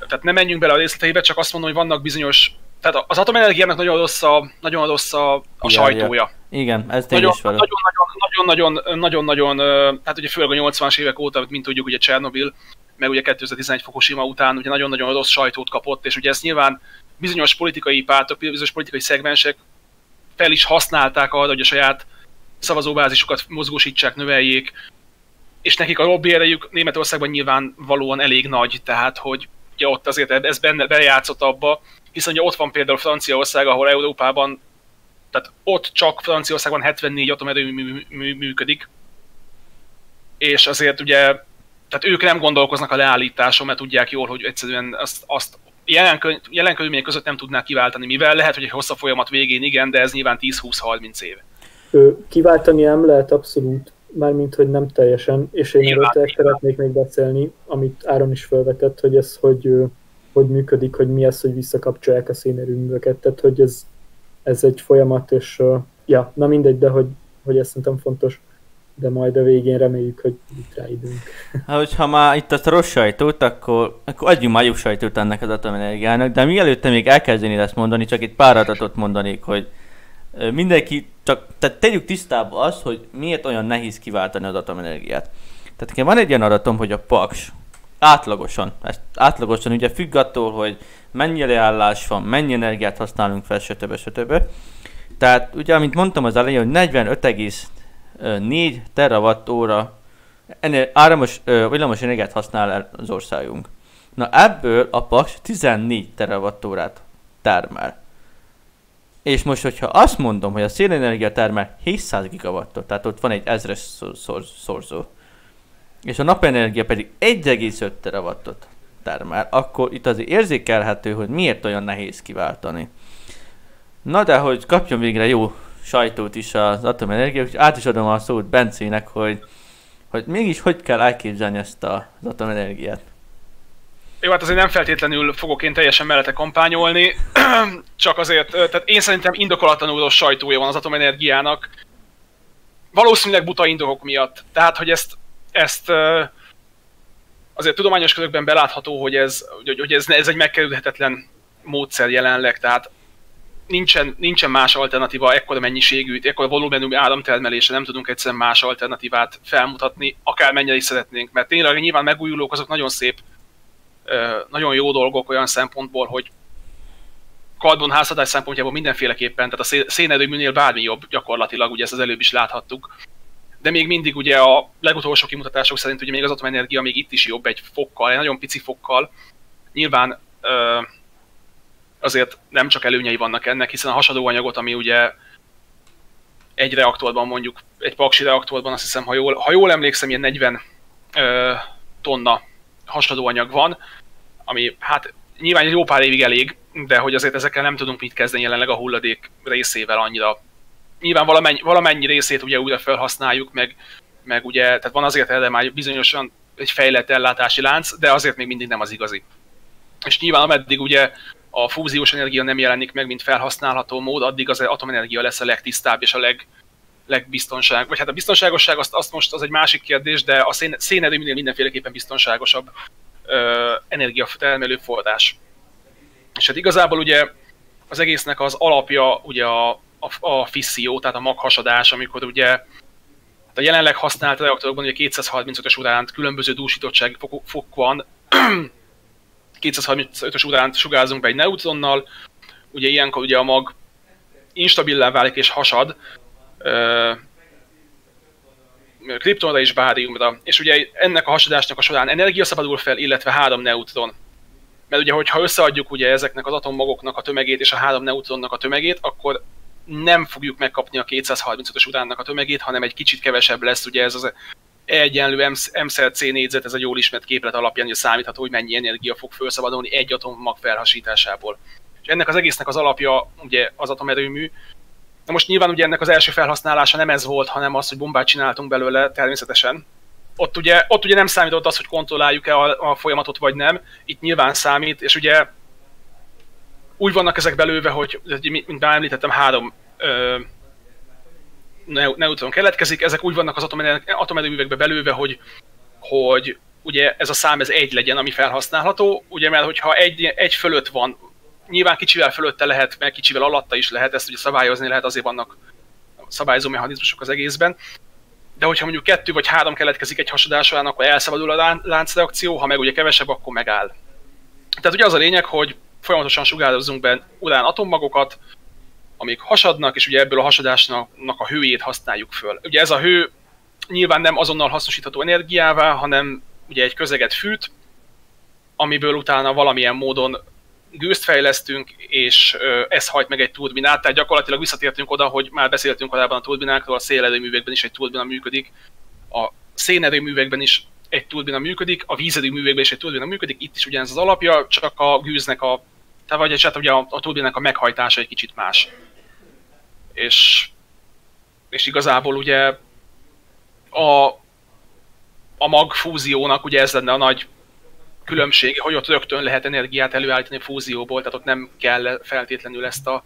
tehát nem menjünk bele a részleteibe, csak azt mondom, hogy vannak bizonyos tehát az atomenergiának nagyon rossz a, nagyon rossz a, a ja, sajtója. Igen, ez nagyon, is nagyon, nagyon, nagyon, nagyon, nagyon, tehát ugye főleg a 80-as évek óta, mint tudjuk, ugye Csernobil, meg ugye 2011 Fukushima után ugye nagyon-nagyon rossz sajtót kapott, és ugye ezt nyilván bizonyos politikai pártok, bizonyos politikai szegmensek fel is használták arra, hogy a saját szavazóbázisukat mozgósítsák, növeljék, és nekik a lobby erejük Németországban nyilván valóan elég nagy, tehát hogy ugye ott azért ez benne bejátszott abba, hiszen ugye ott van például Franciaország, ahol Európában, tehát ott csak Franciaországban 74 atomerőmű működik, és azért ugye, tehát ők nem gondolkoznak a leállításon, mert tudják jól, hogy egyszerűen azt, azt jelen, jelen körülmények között nem tudnák kiváltani, mivel lehet, hogy egy hosszabb folyamat végén igen, de ez nyilván 10-20-30 év. Kiváltani nem lehet abszolút, mármint, hogy nem teljesen, és én erről szeretnék még beszélni, amit Áron is felvetett, hogy ez, hogy hogy működik, hogy mi az, hogy visszakapcsolják a szénerőműveket, tehát hogy ez, ez egy folyamat, és uh, ja, na mindegy, de hogy, hogy ez szerintem fontos, de majd a végén reméljük, hogy itt rá időnk. Hát, hogyha már itt azt a rossz sajtót, akkor, akkor adjunk már jó sajtót ennek az atomenergiának, de mielőtt még elkezdeni ezt mondani, csak itt pár adatot mondanék, hogy mindenki csak, tehát tegyük tisztába azt, hogy miért olyan nehéz kiváltani az atomenergiát. Tehát nekem van egy ilyen adatom, hogy a Paks, átlagosan, ezt átlagosan ugye függ attól, hogy mennyi leállás van, mennyi energiát használunk fel, stb. stb. Tehát ugye, amint mondtam az elején, hogy 45,4 terawatt óra áramos, villamos energiát használ el az országunk. Na ebből a Paks 14 terawatt órát termel. És most, hogyha azt mondom, hogy a szélenergia termel 700 gigawattot, tehát ott van egy ezres szorzó, és a napenergia pedig 1,5 terawattot termel, akkor itt azért érzékelhető, hogy miért olyan nehéz kiváltani. Na de hogy kapjon végre jó sajtót is az atomenergia, és át is adom a szót Bencének, hogy, hogy mégis hogy kell elképzelni ezt az atomenergiát. Jó, hát azért nem feltétlenül fogok én teljesen mellette kampányolni, csak azért, tehát én szerintem indokolatlanul rossz sajtója van az atomenergiának. Valószínűleg buta indokok miatt. Tehát, hogy ezt ezt azért tudományos körökben belátható, hogy ez, hogy ez, ez egy megkerülhetetlen módszer jelenleg, tehát nincsen, nincsen más alternatíva ekkora mennyiségű, ekkora volumenű áramtermelése, nem tudunk egyszerűen más alternatívát felmutatni, akár mennyire is szeretnénk, mert tényleg nyilván megújulók azok nagyon szép, nagyon jó dolgok olyan szempontból, hogy karbonházadás szempontjából mindenféleképpen, tehát a szénerőműnél bármi jobb gyakorlatilag, ugye ezt az előbb is láthattuk de még mindig ugye a legutolsó kimutatások szerint ugye még az atomenergia még itt is jobb egy fokkal, egy nagyon pici fokkal. Nyilván azért nem csak előnyei vannak ennek, hiszen a hasadóanyagot, ami ugye egy reaktorban mondjuk, egy paksi reaktorban azt hiszem, ha jól, ha jól emlékszem, ilyen 40 ö, tonna hasadóanyag van, ami hát nyilván egy jó pár évig elég, de hogy azért ezekkel nem tudunk mit kezdeni jelenleg a hulladék részével annyira nyilván valamennyi, valamennyi részét ugye újra felhasználjuk, meg, meg ugye, tehát van azért erre már bizonyosan egy fejlett ellátási lánc, de azért még mindig nem az igazi. És nyilván ameddig ugye a fúziós energia nem jelenik meg, mint felhasználható mód, addig az atomenergia lesz a legtisztább és a leg, legbiztonság, vagy hát a biztonságosság azt, azt most az egy másik kérdés, de a szén, szénerőműnél mindenféleképpen biztonságosabb ö, energiatermelő forrás. És hát igazából ugye az egésznek az alapja ugye a, a, a fisszió, tehát a maghasadás, amikor ugye a jelenleg használt reaktorokban ugye 235-ös uránt különböző dúsítottsági fok, fok van, 235-ös uránt sugárzunk be egy neutronnal, ugye ilyenkor ugye a mag instabilá válik és hasad, kriptonra és báriumra, és ugye ennek a hasadásnak a során energia szabadul fel, illetve három neutron. Mert ugye, hogyha összeadjuk ugye ezeknek az atommagoknak a tömegét és a három neutronnak a tömegét, akkor nem fogjuk megkapni a 235-ös uránnak a tömegét, hanem egy kicsit kevesebb lesz, ugye ez az egyenlő C négyzet, ez a jól ismert képlet alapján hogy számítható, hogy mennyi energia fog felszabadulni egy atommag felhasításából. És ennek az egésznek az alapja ugye az atomerőmű, Na most nyilván ugye ennek az első felhasználása nem ez volt, hanem az, hogy bombát csináltunk belőle természetesen. Ott ugye, ott ugye nem számított az, hogy kontrolláljuk-e a, a folyamatot vagy nem, itt nyilván számít, és ugye úgy vannak ezek belőve, hogy mint már említettem, három ö, neutron keletkezik, ezek úgy vannak az atomerőművekbe belőve, hogy, hogy ugye ez a szám ez egy legyen, ami felhasználható, ugye mert hogyha egy, egy fölött van Nyilván kicsivel fölötte lehet, meg kicsivel alatta is lehet, ezt ugye szabályozni lehet, azért vannak szabályozó mechanizmusok az egészben. De hogyha mondjuk kettő vagy három keletkezik egy hasadás akkor elszabadul a láncreakció, ha meg ugye kevesebb, akkor megáll. Tehát ugye az a lényeg, hogy folyamatosan sugározzunk be urán atommagokat, amik hasadnak, és ugye ebből a hasadásnak a hőjét használjuk föl. Ugye ez a hő nyilván nem azonnal hasznosítható energiává, hanem ugye egy közeget fűt, amiből utána valamilyen módon gőzt fejlesztünk, és ez hajt meg egy turbinát, tehát gyakorlatilag visszatértünk oda, hogy már beszéltünk korábban a turbinákról, a szélerőművekben is egy turbina működik, a szénerőművekben is egy turbina működik, a vízerőművekben is egy turbina működik, itt is ugyanez az alapja, csak a gőznek a, tehát vagy hát ugye a, a turbinának a meghajtása egy kicsit más. És, és igazából ugye a, a magfúziónak ugye ez lenne a nagy különbség, hogy ott rögtön lehet energiát előállítani fúzióból, tehát ott nem kell feltétlenül ezt a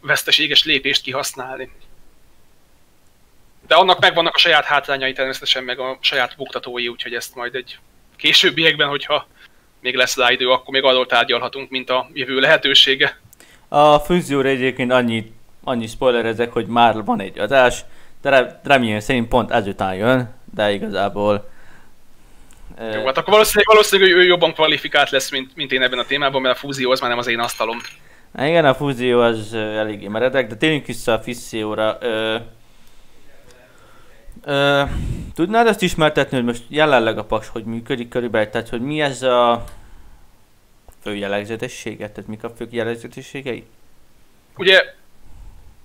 veszteséges lépést kihasználni. De annak megvannak a saját hátrányai természetesen, meg a saját buktatói, úgyhogy ezt majd egy későbbiekben, hogyha még lesz rá idő, akkor még arról tárgyalhatunk, mint a jövő lehetősége. A fúzióra egyébként annyi, annyi spoilerezek, hogy már van egy adás, de remélem szerint pont ezután jön, de igazából jó, hát akkor valószínűleg, valószínűleg ő jobban kvalifikált lesz, mint, mint én ebben a témában, mert a fúzió az már nem az én asztalom. Igen, a fúzió az eléggé meredek, de tényleg vissza a fisszióra. Ö, ö, tudnád azt ismertetni, hogy most jelenleg a paks hogy működik körülbelül, tehát hogy mi ez a fő jellegzetessége, tehát mik a fő jellegzetességei? Ugye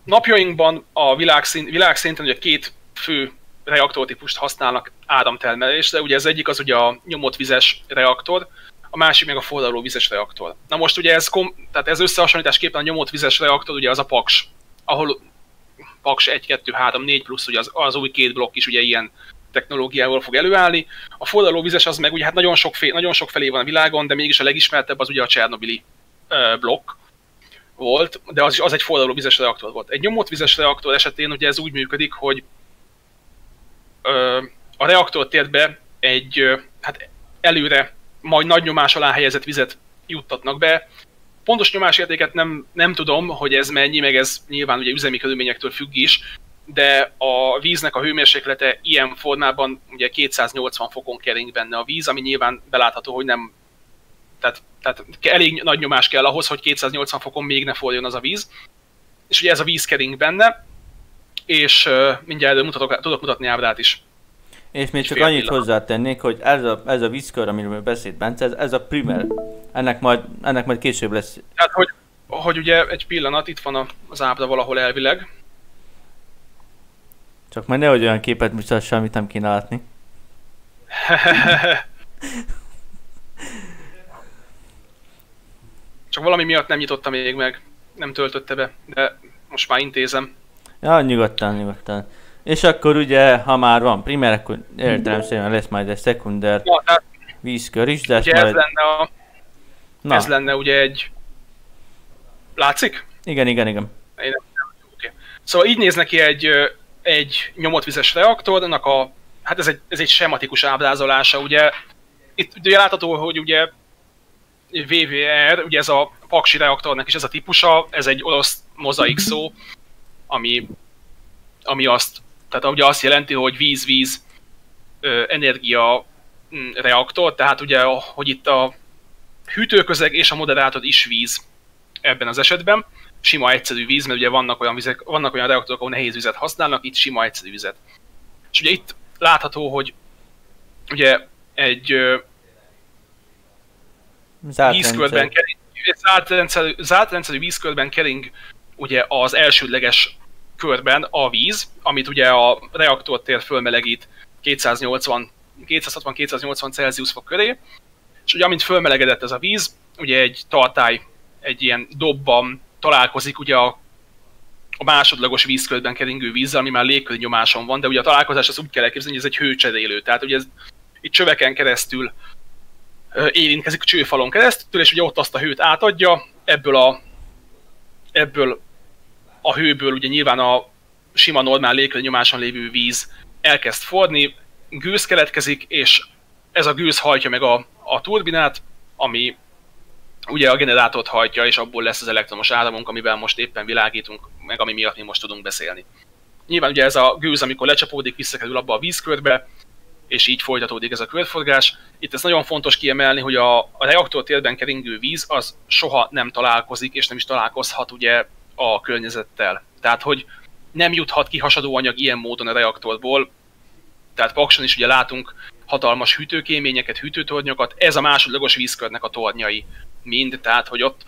napjainkban a világszint, világszinten ugye két fő reaktortípust használnak áramtermelésre. Ugye ez egyik az ugye a nyomott vizes reaktor, a másik meg a forró vizes reaktor. Na most ugye ez, kom- tehát ez összehasonlításképpen a nyomott vizes reaktor ugye az a PAKS, ahol PAKS 1, 2, 3, 4 plusz ugye az, az új két blokk is ugye ilyen technológiával fog előállni. A forró vizes az meg ugye hát nagyon sok, fé- nagyon sok felé van a világon, de mégis a legismertebb az ugye a Csernobili uh, blokk volt, de az, az egy forró vizes reaktor volt. Egy nyomott vizes reaktor esetén ugye ez úgy működik, hogy a reaktor tért be egy hát előre majd nagy nyomás alá helyezett vizet juttatnak be. Pontos nyomásértéket nem, nem tudom, hogy ez mennyi, meg ez nyilván ugye üzemi körülményektől függ is, de a víznek a hőmérséklete ilyen formában ugye 280 fokon kering benne a víz, ami nyilván belátható, hogy nem tehát, tehát elég nagy nyomás kell ahhoz, hogy 280 fokon még ne forjon az a víz. És ugye ez a víz kering benne, és uh, mindjárt mutatok, tudok mutatni ábrát is. És még csak annyit pillanat. hozzátennék, hogy ez a, ez a vízkör, amiről beszélt Bence, ez, ez a primer. Ennek majd, ennek majd később lesz. Tehát, hogy, hogy ugye egy pillanat, itt van az ábra valahol elvileg. Csak majd nehogy olyan képet mutassál, amit nem kéne látni. Csak valami miatt nem nyitotta még meg, nem töltötte be, de most már intézem. Ja, nyugodtan, nyugodtan. És akkor ugye, ha már van primer, akkor értelemszerűen lesz majd egy szekunder Na, tehát vízkör is, de ugye ez majd... lenne, a, Na, ez lenne ugye egy... Látszik? igen, igen, igen. Én nem, nem, oké. Szóval így néz neki egy, egy nyomott vizes reaktor, annak a, hát ez egy, ez egy sematikus ábrázolása, ugye itt ugye látható, hogy ugye VVR, ugye ez a paksi reaktornak is ez a típusa, ez egy orosz mozaik szó, ami, ami azt, tehát ugye azt jelenti, hogy víz-víz energia mm, reaktor, tehát ugye, hogy itt a hűtőközeg és a moderátor is víz ebben az esetben. Sima egyszerű víz, mert ugye vannak olyan, vizek, vannak olyan reaktorok, ahol nehéz vizet használnak, itt sima egyszerű vizet. És ugye itt látható, hogy ugye egy Zárt vízkörben rendszer. kering, zárt rendszerű, zárt rendszerű vízkörben kering ugye az elsődleges körben a víz, amit ugye a reaktortér fölmelegít 280 260-280 Celsius fok köré, és ugye amint fölmelegedett ez a víz, ugye egy tartály egy ilyen dobban találkozik ugye a, a másodlagos vízkörben keringő vízzel, ami már légköri nyomáson van, de ugye a találkozás az úgy kell elképzelni, hogy ez egy hőcserélő, tehát ugye ez itt csöveken keresztül érintkezik csőfalon keresztül, és ugye ott azt a hőt átadja, ebből a, ebből a hőből ugye nyilván a sima normál légköri nyomáson lévő víz elkezd forni, gőz keletkezik, és ez a gőz hajtja meg a, a turbinát, ami ugye a generátort hajtja, és abból lesz az elektromos áramunk, amivel most éppen világítunk, meg ami miatt mi most tudunk beszélni. Nyilván ugye ez a gőz, amikor lecsapódik, visszakerül abba a vízkörbe, és így folytatódik ez a körforgás. Itt ez nagyon fontos kiemelni, hogy a, a reaktor térben keringő víz az soha nem találkozik, és nem is találkozhat ugye a környezettel. Tehát, hogy nem juthat ki hasadó anyag ilyen módon a reaktorból, tehát Pakson is ugye látunk hatalmas hűtőkéményeket, hűtőtornyokat, ez a másodlagos vízkörnek a tornyai mind, tehát hogy ott,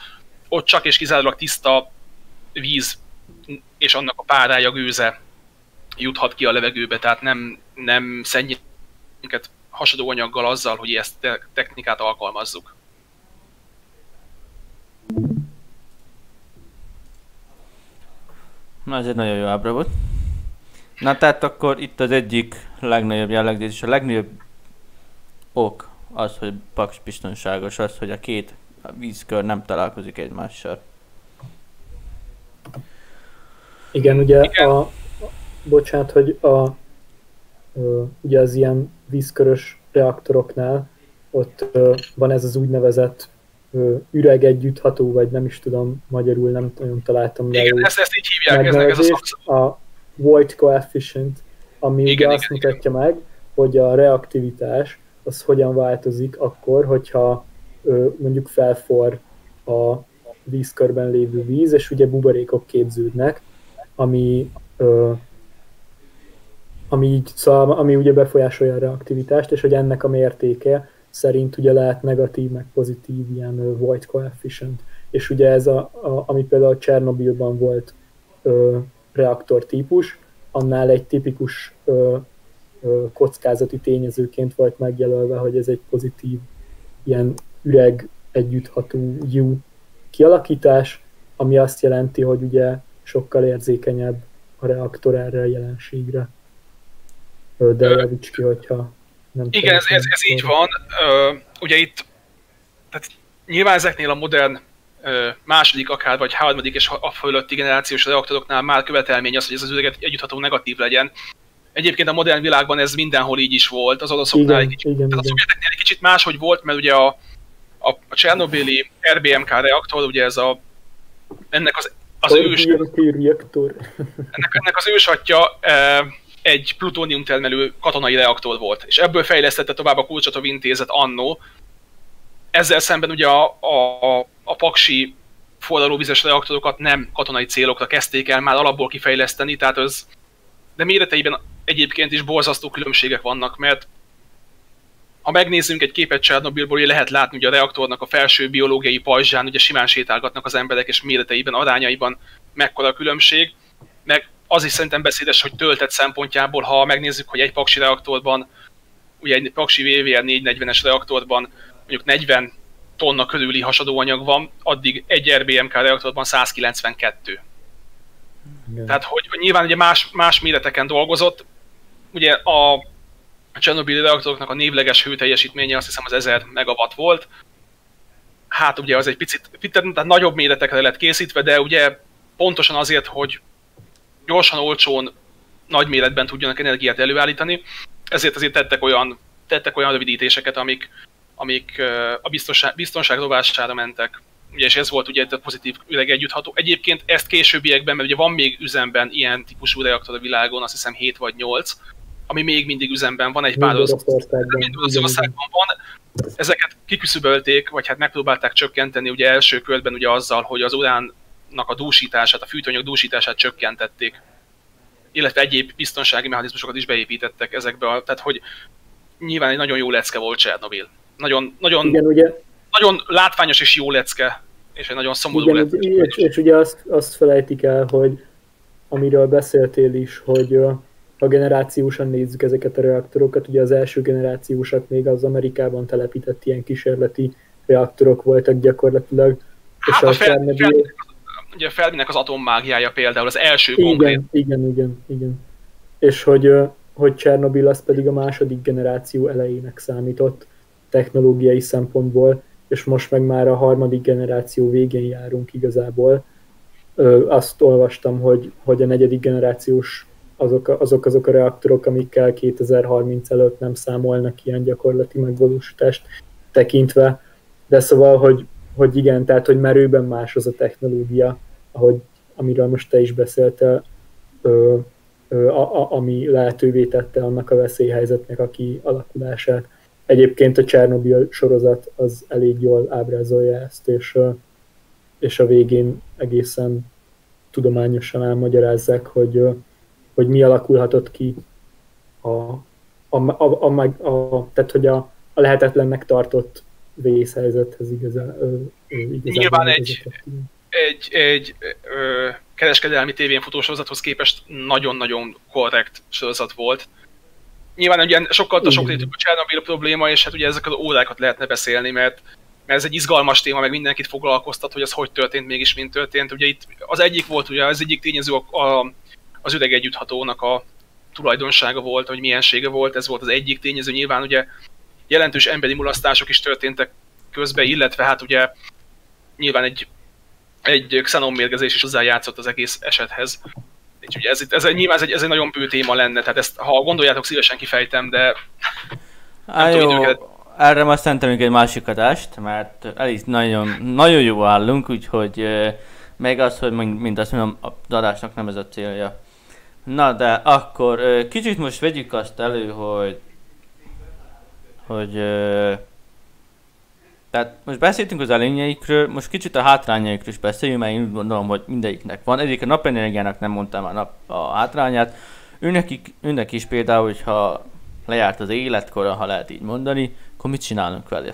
ott csak és kizárólag tiszta víz és annak a párája gőze juthat ki a levegőbe, tehát nem, nem szennyez minket hasadó anyaggal azzal, hogy ezt technikát alkalmazzuk. Na, ez egy nagyon jó ábra volt. Na, tehát akkor itt az egyik legnagyobb jellegzés, és a legnagyobb ok az, hogy paks biztonságos, az, hogy a két vízkör nem találkozik egymással. Igen, ugye Igen. a, bocsánat, hogy a, ugye az ilyen vízkörös reaktoroknál ott van ez az úgynevezett üreg együttható, vagy nem is tudom, magyarul nem nagyon találtam le Igen, ezt, ezt így hívják, eznek ez a megnevezést, szaksz... a void coefficient, ami Igen, ugye igen, azt mutatja meg, hogy a reaktivitás az hogyan változik akkor, hogyha ö, mondjuk felfor a vízkörben lévő víz, és ugye buborékok képződnek, ami, ö, ami, így, szóval, ami ugye befolyásolja a reaktivitást, és hogy ennek a mértéke szerint ugye lehet negatív, meg pozitív ilyen void coefficient. És ugye ez, a, a, ami például Csernobilban volt ö, reaktor típus, annál egy tipikus ö, ö, kockázati tényezőként volt megjelölve, hogy ez egy pozitív ilyen üreg együttható U kialakítás, ami azt jelenti, hogy ugye sokkal érzékenyebb a reaktor erre a jelenségre. Ö, De javíts ki, hogyha nem Igen, ez, ez, ez így van. Ö, ugye itt, tehát nyilván ezeknél a modern második, akár vagy harmadik és a fölötti generációs reaktoroknál már követelmény az, hogy ez az üreget együttható negatív legyen. Egyébként a modern világban ez mindenhol így is volt, az oroszoknál egy kicsit, igen, tehát a igen. szovjeteknél egy kicsit máshogy volt, mert ugye a, a, a Csernobili RBMK reaktor, ugye ez a, ennek az, az ős, reaktor. ennek, ennek az ősatja e, egy plutónium termelő katonai reaktor volt, és ebből fejlesztette tovább a Kulcsatov intézet annó. Ezzel szemben ugye a, a, a paksi forralóvizes reaktorokat nem katonai célokra kezdték el már alapból kifejleszteni, tehát az, de méreteiben egyébként is borzasztó különbségek vannak, mert ha megnézzünk egy képet Csernobilból, ugye lehet látni, hogy a reaktornak a felső biológiai pajzsán ugye simán sétálgatnak az emberek, és méreteiben, arányaiban mekkora a különbség, meg az is szerintem beszédes, hogy töltet szempontjából, ha megnézzük, hogy egy paksi reaktorban, ugye egy paksi VVR 440-es reaktorban mondjuk 40 tonna körüli hasadóanyag van, addig egy RBMK reaktorban 192. Igen. Tehát, hogy nyilván ugye más, más méreteken dolgozott, ugye a, Chernobyl reaktoroknak a névleges hőteljesítménye azt hiszem az 1000 megawatt volt. Hát ugye az egy picit, tehát nagyobb méretekre lett készítve, de ugye pontosan azért, hogy gyorsan, olcsón, nagy méretben tudjanak energiát előállítani, ezért azért tettek olyan, tettek olyan rövidítéseket, amik, amik a biztonság, biztonság rovására mentek. Ugye, és ez volt ugye a pozitív üreg együttható. Egyébként ezt későbbiekben, mert ugye van még üzemben ilyen típusú reaktor a világon, azt hiszem 7 vagy 8, ami még mindig üzemben van, egy pár országban van. Ezeket kiküszöbölték, vagy hát megpróbálták csökkenteni ugye első körben ugye azzal, hogy az uránnak a dúsítását, a fűtőanyag dúsítását csökkentették illetve egyéb biztonsági mechanizmusokat is beépítettek ezekbe, a, tehát hogy nyilván egy nagyon jó lecke volt Csernobil. Nagyon, nagyon, Igen, ugye, nagyon látványos és jó lecke, és egy nagyon szomorú Igen, lecke. És, és ugye azt, azt felejtik el, hogy amiről beszéltél is, hogy ha generációsan nézzük ezeket a reaktorokat, ugye az első generációsak még az Amerikában telepített ilyen kísérleti reaktorok voltak gyakorlatilag. Hát és a, a fel, ugye Ferminek az atommágiája például az első igen, konkrét. Igen, igen, igen. És hogy, hogy Csernobil az pedig a második generáció elejének számított technológiai szempontból, és most meg már a harmadik generáció végén járunk igazából. Azt olvastam, hogy, hogy a negyedik generációs azok, azok azok a reaktorok, amikkel 2030 előtt nem számolnak ilyen gyakorlati megvalósítást tekintve. De szóval, hogy, hogy igen, tehát hogy merőben más az a technológia, ahogy, amiről most te is beszéltél, ö, ö, a, a, ami lehetővé tette annak a veszélyhelyzetnek a kialakulását. Egyébként a Csernobyl sorozat az elég jól ábrázolja ezt, és, és a végén egészen tudományosan elmagyarázzák, hogy, hogy mi alakulhatott ki a, a, a, a, a, a tehát hogy a, a lehetetlennek tartott vészhelyzethez igazán. igazán Nyilván egy, egy, egy ö, kereskedelmi tévén futó sorozathoz képest nagyon-nagyon korrekt sorozat volt. Nyilván ugye sokkal a sok a Csernobyl probléma, és hát ugye ezeket az órákat lehetne beszélni, mert, mert ez egy izgalmas téma, meg mindenkit foglalkoztat, hogy az hogy történt, mégis mint történt. Ugye itt az egyik volt, ugye az egyik tényező a, a, az üreg együtthatónak a tulajdonsága volt, hogy milyensége volt, ez volt az egyik tényező. Nyilván ugye jelentős emberi mulasztások is történtek közben, illetve hát ugye nyilván egy egy xenon-mérgezés is hozzájátszott az egész esethez. Úgyhogy ez, ez, ez, nyilván ez egy, ez egy nagyon bő téma lenne, tehát ezt, ha gondoljátok, szívesen kifejtem, de Á, jó, tudom, erre már szerintem egy másik adást, mert elég nagyon, nagyon jó állunk, úgyhogy meg az, hogy mind azt mondom, az adásnak nem ez a célja. Na de akkor kicsit most vegyük azt elő, hogy hogy tehát most beszéltünk az előnyeikről, most kicsit a hátrányaikról is beszéljünk, mert én úgy gondolom, hogy mindegyiknek van. Egyik a napenergiának nem mondtam a, nap, a hátrányát. Őnek, őnek is például, hogyha lejárt az életkora, ha lehet így mondani, akkor mit csinálunk vele?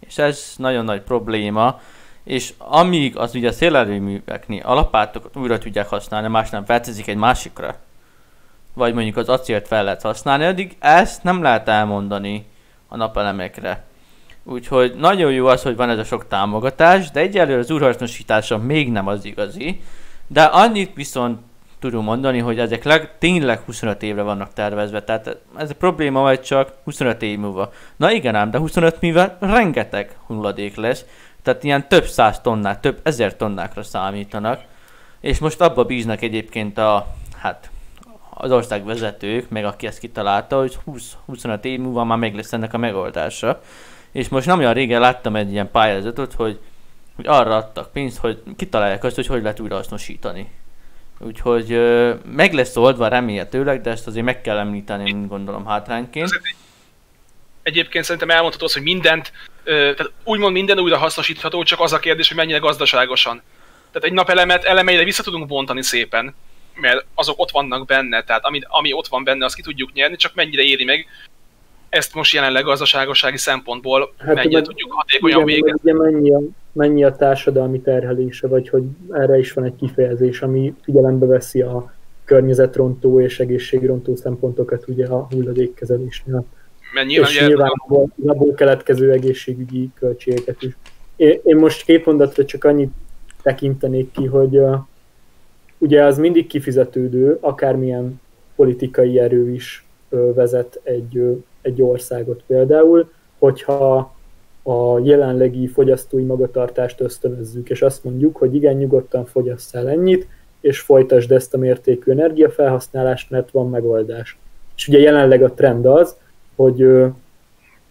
És ez nagyon nagy probléma, és amíg az ugye szélerőműveknél a lapátokat újra tudják használni, más nem feltezik egy másikra, vagy mondjuk az acélt fel lehet használni, addig ezt nem lehet elmondani a napelemekre. Úgyhogy nagyon jó az, hogy van ez a sok támogatás, de egyelőre az újrahasznosítása még nem az igazi. De annyit viszont tudom mondani, hogy ezek leg, tényleg 25 évre vannak tervezve, tehát ez a probléma vagy csak 25 év múlva. Na igen ám, de 25 mivel rengeteg hulladék lesz, tehát ilyen több száz tonnák, több ezer tonnákra számítanak, és most abba bíznak egyébként a, hát az ország vezetők, meg aki ezt kitalálta, hogy 20-25 év múlva már meg lesz ennek a megoldása. És most nem olyan régen láttam egy ilyen pályázatot, hogy, hogy arra adtak pénzt, hogy kitalálják azt, hogy hogy lehet újrahasznosítani. Úgyhogy ö, meg lesz oldva remélhetőleg, de ezt azért meg kell említeni, gondolom hátrányként. Egyébként szerintem elmondható az, hogy mindent, ö, tehát úgymond minden újra hasznosítható, csak az a kérdés, hogy mennyire gazdaságosan. Tehát egy napelemet elemeire vissza tudunk bontani szépen, mert azok ott vannak benne, tehát ami, ami ott van benne, azt ki tudjuk nyerni, csak mennyire éri meg, ezt most jelenleg gazdaságossági szempontból hát, mennyire meg, tudjuk hatékonyan végezni. Ugye mennyi a, mennyi a társadalmi terhelése, vagy hogy erre is van egy kifejezés, ami figyelembe veszi a környezetrontó és egészségrontó szempontokat ugye a hulladékkezelésnél. Mert nyilván, és nyilván a abból keletkező egészségügyi költségeket is. Én, én most két mondatra csak annyit tekintenék ki, hogy ugye az mindig kifizetődő, akármilyen politikai erő is vezet egy, egy országot például, hogyha a jelenlegi fogyasztói magatartást ösztönözzük, és azt mondjuk, hogy igen, nyugodtan fogyasz el ennyit, és folytasd ezt a mértékű energiafelhasználást, mert van megoldás. És ugye jelenleg a trend az, hogy,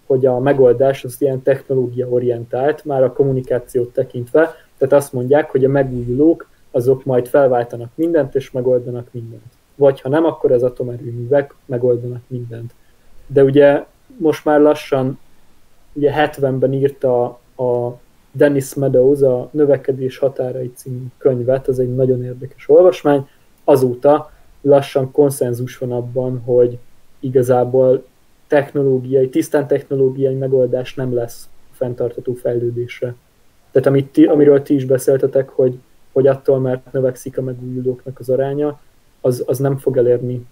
hogy a megoldás az ilyen technológia orientált, már a kommunikációt tekintve, tehát azt mondják, hogy a megújulók azok majd felváltanak mindent, és megoldanak mindent. Vagy ha nem, akkor az atomerőművek megoldanak mindent. De ugye most már lassan, ugye 70-ben írta a Dennis Meadows a Növekedés határai című könyvet, az egy nagyon érdekes olvasmány. Azóta lassan konszenzus van abban, hogy igazából technológiai, tisztán technológiai megoldás nem lesz fenntartató fejlődésre. Tehát amit ti, amiről ti is beszéltetek, hogy, hogy attól, mert növekszik a megújulóknak az aránya, az, az nem fog elérni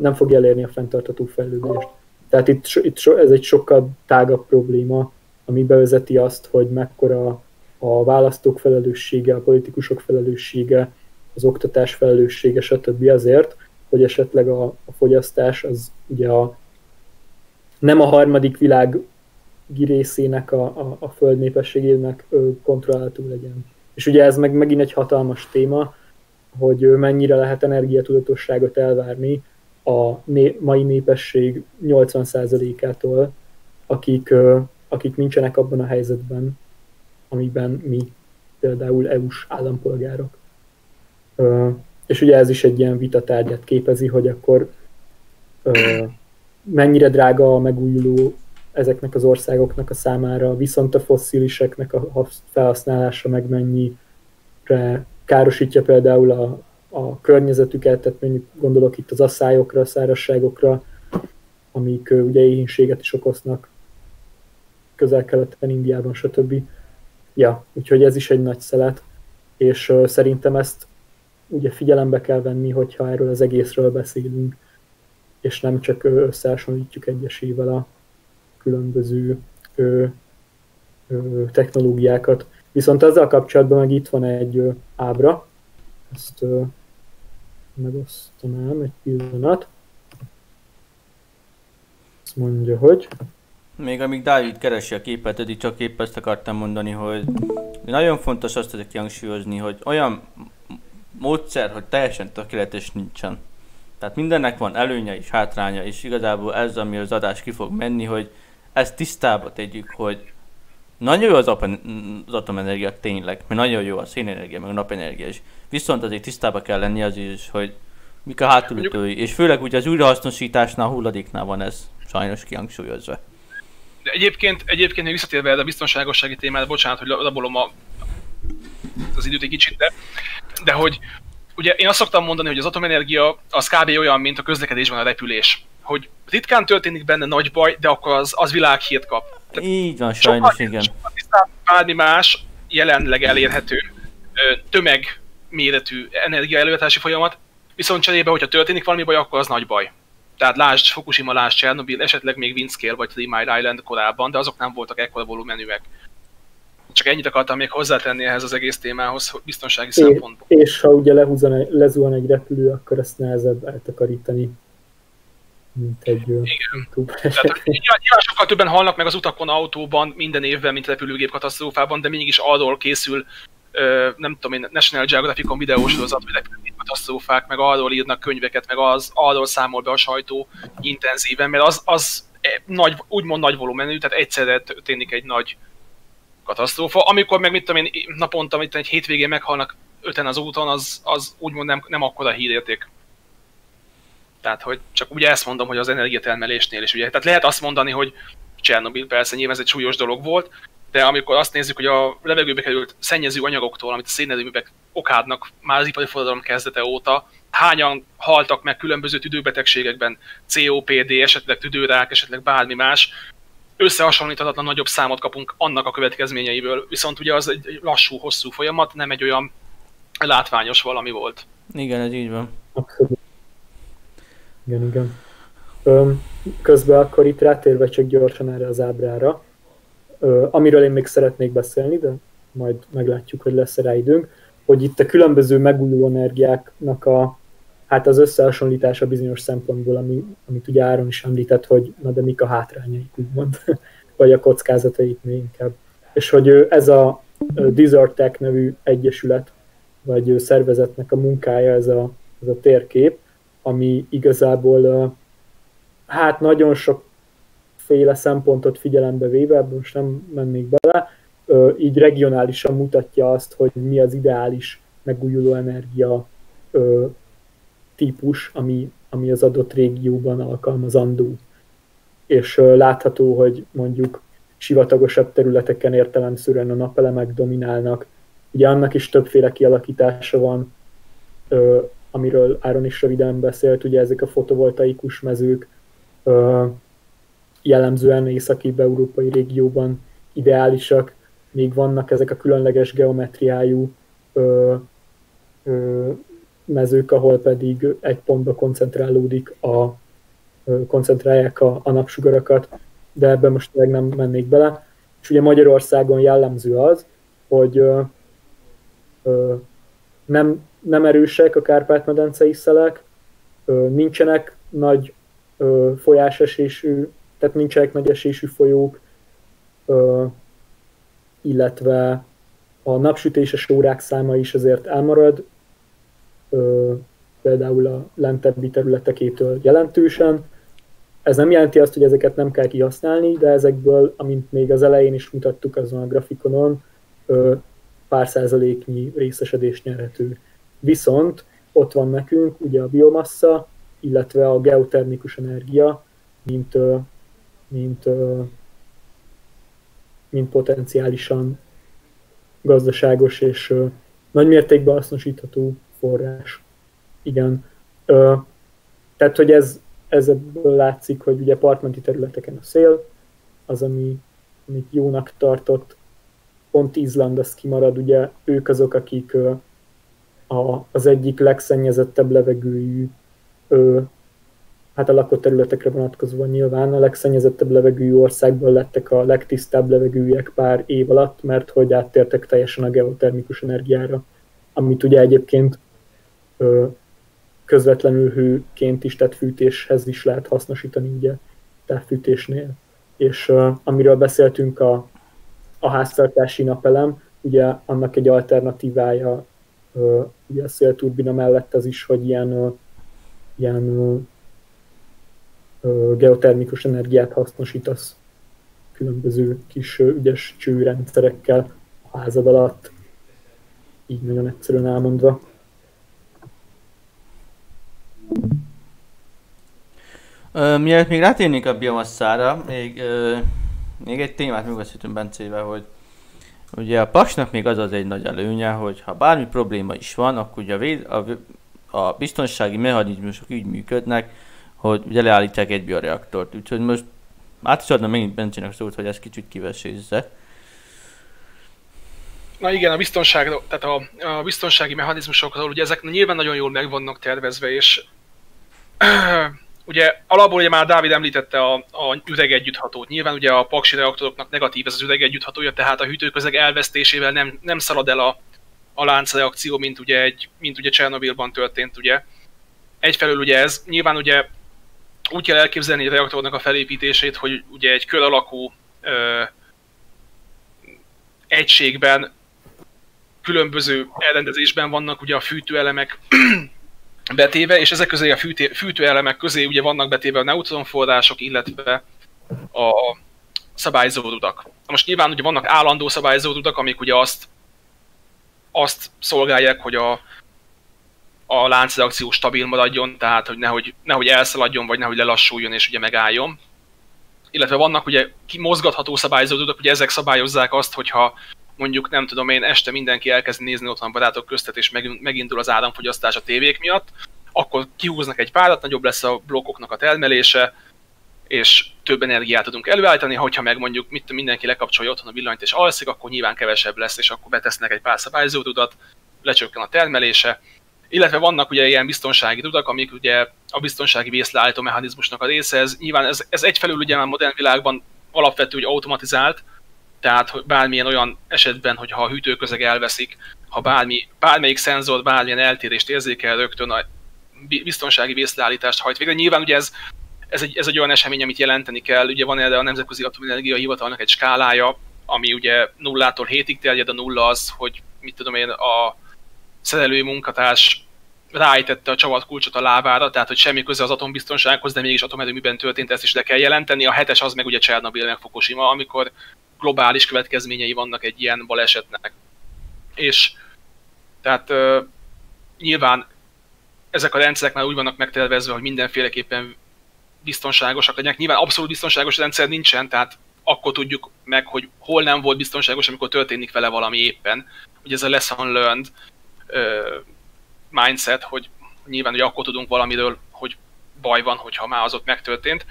nem fog elérni a fenntartató fejlődést. Tehát itt, itt ez egy sokkal tágabb probléma, ami bevezeti azt, hogy mekkora a választók felelőssége, a politikusok felelőssége, az oktatás felelőssége, stb. azért, hogy esetleg a, a fogyasztás az ugye a, nem a harmadik világ részének a, a, a föld népességének kontrollálható legyen. És ugye ez meg megint egy hatalmas téma, hogy mennyire lehet energiatudatosságot elvárni a né- mai népesség 80%-ától, akik, akik nincsenek abban a helyzetben, amiben mi például EU-s állampolgárok. És ugye ez is egy ilyen vitatárgyat képezi, hogy akkor mennyire drága a megújuló ezeknek az országoknak a számára, viszont a fossziliseknek a felhasználása meg mennyire károsítja például a, a környezetüket, tehát mondjuk gondolok itt az asszályokra, a szárazságokra, amik ugye éhínséget is okoznak közel-keleten, Indiában, stb. Ja, úgyhogy ez is egy nagy szelet, és szerintem ezt ugye figyelembe kell venni, hogyha erről az egészről beszélünk, és nem csak összehasonlítjuk egyesével a különböző technológiákat. Viszont ezzel kapcsolatban meg itt van egy ábra, ezt ö, megosztanám egy pillanat. Azt mondja, hogy... Még amíg Dávid keresi a képet, eddig csak épp ezt akartam mondani, hogy nagyon fontos azt tudok kihangsúlyozni, hogy olyan módszer, hogy teljesen tökéletes nincsen. Tehát mindennek van előnye és hátránya, és igazából ez, ami az adás ki fog menni, hogy ezt tisztába tegyük, hogy nagyon jó az, az atomenergia tényleg, mert nagyon jó a szénenergia, meg a napenergia is. Viszont azért tisztába kell lenni az is, hogy mik a hátulütői, és főleg ugye az újrahasznosításnál, hulladéknál van ez sajnos kihangsúlyozva. De egyébként, egyébként még visszatérve a biztonságossági témára, bocsánat, hogy labolom a, az időt egy kicsit, de, de hogy ugye én azt szoktam mondani, hogy az atomenergia az kb. olyan, mint a közlekedésben a repülés. Hogy ritkán történik benne nagy baj, de akkor az, az világhírt kap. Tehát Így van, sajnos, sokkal, igen. Sokkal más jelenleg elérhető tömeg méretű energiaelőállítási folyamat, viszont cserébe, hogyha történik valami baj, akkor az nagy baj. Tehát lásd Fukushima, lásd Chernobyl, esetleg még Windscale vagy Three Mile Island korábban, de azok nem voltak ekkora volumenűek. Csak ennyit akartam még hozzátenni ehhez az egész témához, biztonsági é, szempontból. És ha ugye lehúzan, lezuhan egy repülő, akkor ezt nehezebb eltakarítani mint egy Igen. Tehát, nyilván, nyilván sokkal többen halnak meg az utakon, autóban minden évben, mint repülőgép katasztrófában, de mégis arról készül nem tudom én, National Geographicon videósorozat, vagy repülőgép katasztrófák, meg arról írnak könyveket, meg az, arról számol be a sajtó intenzíven, mert az, az e, nagy, úgymond nagy volumenű, tehát egyszerre történik egy nagy katasztrófa. Amikor meg mit tudom én, naponta, mit egy hétvégén meghalnak öten az úton, az, az úgymond nem, nem akkora hírérték. Tehát, hogy csak ugye ezt mondom, hogy az energiatermelésnél is ugye. Tehát lehet azt mondani, hogy Csernobyl persze nyilván ez egy súlyos dolog volt, de amikor azt nézzük, hogy a levegőbe került szennyező anyagoktól, amit a szénerőművek okádnak már az ipari forradalom kezdete óta, hányan haltak meg különböző tüdőbetegségekben, COPD, esetleg tüdőrák, esetleg bármi más, összehasonlíthatatlan nagyobb számot kapunk annak a következményeiből, viszont ugye az egy lassú, hosszú folyamat, nem egy olyan látványos valami volt. Igen, ez így van. Igen, igen. közben akkor itt rátérve csak gyorsan erre az ábrára, amiről én még szeretnék beszélni, de majd meglátjuk, hogy lesz rá időnk. hogy itt a különböző megújuló energiáknak a, hát az összehasonlítása bizonyos szempontból, ami, amit ugye Áron is említett, hogy na de mik a hátrányaik, úgymond, vagy a kockázataik még inkább. És hogy ez a Desert Tech nevű egyesület, vagy szervezetnek a munkája, ez a, ez a térkép, ami igazából hát nagyon sokféle szempontot figyelembe véve, most nem mennék bele, így regionálisan mutatja azt, hogy mi az ideális megújuló energia típus, ami, ami az adott régióban alkalmazandó. És látható, hogy mondjuk sivatagosabb területeken értelemszerűen a napelemek dominálnak. Ugye annak is többféle kialakítása van, amiről Áron is röviden beszélt, ugye ezek a fotovoltaikus mezők jellemzően északi európai régióban ideálisak, még vannak ezek a különleges geometriájú ö, ö, mezők, ahol pedig egy pontba koncentrálódik a, ö, koncentrálják a, a napsugarakat, de ebben most meg nem mennék bele. És ugye Magyarországon jellemző az, hogy ö, ö, nem, nem erősek a Kárpát-medencei szelek, nincsenek nagy folyásesésű, tehát nincsenek nagy esésű folyók, illetve a napsütéses órák száma is azért elmarad, például a lentebbi területekétől jelentősen. Ez nem jelenti azt, hogy ezeket nem kell kihasználni, de ezekből, amint még az elején is mutattuk azon a grafikonon, pár százaléknyi részesedés nyerhető. Viszont ott van nekünk ugye a biomassa, illetve a geotermikus energia, mint, mint mint potenciálisan gazdaságos és nagy mértékben hasznosítható forrás. Igen. Tehát, hogy ez, ez ebből látszik, hogy ugye partmenti területeken a szél, az, ami, amit jónak tartott, pont Izland az kimarad, ugye ők azok, akik a, az egyik legszennyezettebb levegőjű hát a lakott területekre vonatkozóan nyilván a legszennyezettebb levegőjű országból lettek a legtisztább levegőjűek pár év alatt, mert hogy áttértek teljesen a geotermikus energiára, amit ugye egyébként ö, közvetlenül hőként is, tehát fűtéshez is lehet hasznosítani ugye távfűtésnél. És ö, amiről beszéltünk a, a háztartási napelem, ugye annak egy alternatívája ö, ugye a szélturbina mellett az is, hogy ilyen, ilyen geotermikus energiát hasznosítasz különböző kis ügyes csőrendszerekkel a házad alatt, így nagyon egyszerűen elmondva. Ö, mielőtt még rátérnék a biomasszára, még, ö, még egy témát megbeszéltünk Bencével, hogy ugye a paksnak még az az egy nagy előnye, hogy ha bármi probléma is van, akkor ugye a, véd, a, a biztonsági mechanizmusok úgy működnek, hogy ugye leállítják egy bioreaktort. Úgyhogy most át is adna megint Bencsének szót, hogy ezt kicsit kivesézze. Na igen, a biztonság, tehát a, a biztonsági mechanizmusok, ahol ugye ezek nyilván nagyon jól meg vannak tervezve, és ugye alapból ugye már Dávid említette a, a üregegyütthatót. Nyilván ugye a paksi reaktoroknak negatív ez az üregegyütthatója, tehát a hűtőközeg elvesztésével nem, nem szalad el a, a láncreakció, mint ugye, egy, mint ugye Csernobilban történt, ugye. Egyfelől ugye ez, nyilván ugye úgy kell elképzelni a reaktornak a felépítését, hogy ugye egy kör alakú ö, egységben különböző elrendezésben vannak ugye a fűtőelemek betéve, és ezek közé a fűtő, fűtőelemek közé ugye vannak betéve a neutronforrások, illetve a szabályzórudak. Most nyilván ugye vannak állandó szabályzórudak, amik ugye azt, azt szolgálják, hogy a, a láncreakció stabil maradjon, tehát hogy nehogy, nehogy elszaladjon, vagy nehogy lelassuljon és ugye megálljon. Illetve vannak ugye mozgatható szabályzódók, ugye ezek szabályozzák azt, hogyha mondjuk nem tudom én, este mindenki elkezd nézni otthon barátok köztet, és megindul az áramfogyasztás a tévék miatt, akkor kihúznak egy párat, nagyobb lesz a blokkoknak a termelése, és több energiát tudunk előállítani, hogyha meg mondjuk mit, mindenki lekapcsolja otthon a villanyt és alszik, akkor nyilván kevesebb lesz, és akkor betesznek egy pár szabályzódudat, lecsökken a termelése, illetve vannak ugye ilyen biztonsági tudak, amik ugye a biztonsági vészleállító mechanizmusnak a része. Ez, nyilván ez, ez egyfelől ugye már modern világban alapvető, hogy automatizált, Tehát bármilyen olyan esetben, hogyha a hűtőközeg elveszik, ha bármi, bármelyik szenzor bármilyen eltérést érzékel, rögtön a biztonsági vészleállítást hajt végre. Nyilván ugye ez, ez, egy, ez egy olyan esemény, amit jelenteni kell. Ugye van erre a Nemzetközi Atomenergia Hivatalnak egy skálája, ami ugye nullától hétig terjed, a nulla az, hogy mit tudom én, a szerelői munkatárs ráejtette a csavat kulcsot a lávára, tehát hogy semmi köze az atombiztonsághoz, de mégis atomerőműben történt, ezt is le kell jelenteni. A hetes az meg ugye Csernobyl meg Fukushima, amikor globális következményei vannak egy ilyen balesetnek. És tehát uh, nyilván ezek a rendszerek már úgy vannak megtervezve, hogy mindenféleképpen biztonságosak legyenek. Nyilván abszolút biztonságos rendszer nincsen, tehát akkor tudjuk meg, hogy hol nem volt biztonságos, amikor történik vele valami éppen. Ugye ez a lesson learned uh, mindset, hogy nyilván hogy akkor tudunk valamiről, hogy baj van, hogyha már az ott megtörtént.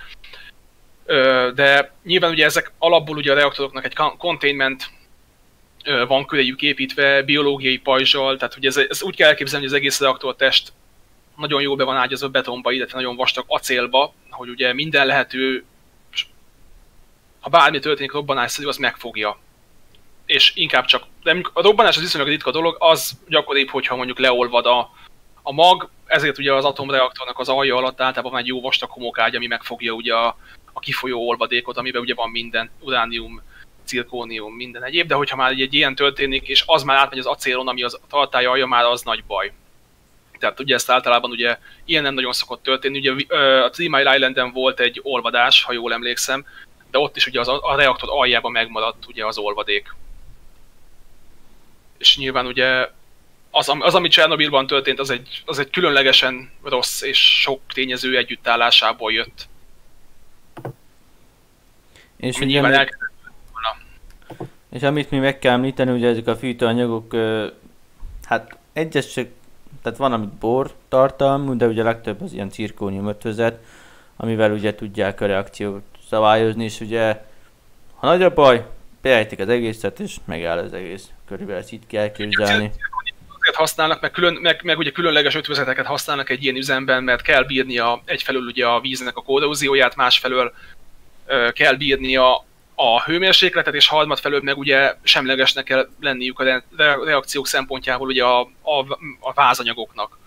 De nyilván ugye ezek alapból ugye a reaktoroknak egy containment van köréjük építve, biológiai pajzsal, tehát ugye ez, ez úgy kell elképzelni, hogy az egész reaktortest nagyon jó be van ágyazott betonba, illetve nagyon vastag acélba, hogy ugye minden lehető, ha bármi történik robbanásszerű, az megfogja. És inkább csak, de a robbanás az viszonylag ritka dolog, az gyakoribb, hogyha mondjuk leolvad a, a mag, ezért ugye az atomreaktornak az alja alatt általában van egy jó vastag homokágy, ami megfogja ugye a, a kifolyó olvadékot, amiben ugye van minden, uránium, cirkónium, minden egyéb, de hogyha már egy, ilyen történik, és az már átmegy az acélon, ami az tartája alja, már az nagy baj. Tehát ugye ezt általában ugye ilyen nem nagyon szokott történni. Ugye a Three Mile Islanden volt egy olvadás, ha jól emlékszem, de ott is ugye az, a reaktor aljában megmaradt ugye az olvadék. És nyilván ugye az, az ami Csernobilban történt, az egy, az egy különlegesen rossz és sok tényező együttállásából jött. És ugye nyilván el... És amit mi meg kell említeni, ugye ezek a fűtőanyagok, hát egyesek tehát van, amit bor tartalmú, de ugye legtöbb az ilyen cirkónium ötvözet, amivel ugye tudják a reakciót szabályozni, és ugye ha nagy a baj, beejtik az egészet, és megáll az egész. Körülbelül ezt itt kell képzelni. Azért használnak, meg, külön, meg, meg ugye különleges ötvözeteket használnak egy ilyen üzemben, mert kell bírnia egyfelől ugye a víznek a korrózióját, másfelől kell bírnia a hőmérsékletet, és harmadfelől meg ugye semlegesnek kell lenniük a reakciók szempontjából ugye a, a, a vázanyagoknak.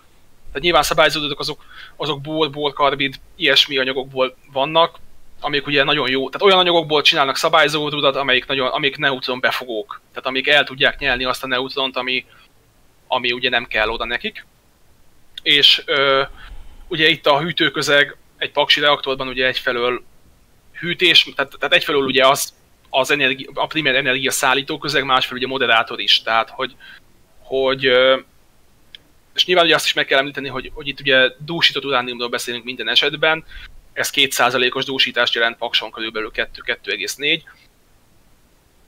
Tehát nyilván szabályzódók azok, azok bor, bor, karbid, ilyesmi anyagokból vannak, amik ugye nagyon jó, tehát olyan anyagokból csinálnak szabályzódódat, amelyik, nagyon, amik neutron befogók, tehát amik el tudják nyelni azt a neutront, ami, ami ugye nem kell oda nekik. És ö, ugye itt a hűtőközeg egy paksi reaktorban ugye egyfelől hűtés, tehát, tehát egyfelől ugye az, az energi, a primer energia szállító közeg, másfelől ugye moderátor is, tehát hogy, hogy és nyilván ugye azt is meg kell említeni, hogy, hogy itt ugye dúsított urániumról beszélünk minden esetben, ez 2%-os dúsítást jelent Pakson körülbelül 2-2,4.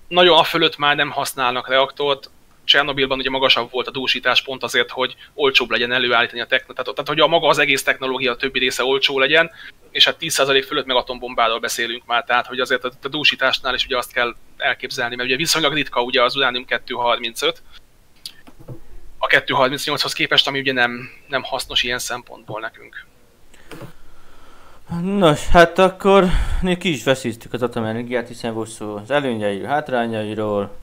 Nagyon a fölött már nem használnak reaktort, Csernobilban ugye magasabb volt a dúsítás pont azért, hogy olcsóbb legyen előállítani a technológiát, tehát, tehát hogy a maga az egész technológia a többi része olcsó legyen, és hát 10% fölött meg atombombáról beszélünk már, tehát hogy azért a, a dúsításnál is ugye azt kell elképzelni, mert ugye viszonylag ritka ugye az uránium 235, a 238-hoz képest, ami ugye nem, nem hasznos ilyen szempontból nekünk. Nos, hát akkor mi ki is veszíztük az atomenergiát, hiszen volt szó az előnyeiről, hátrányairól,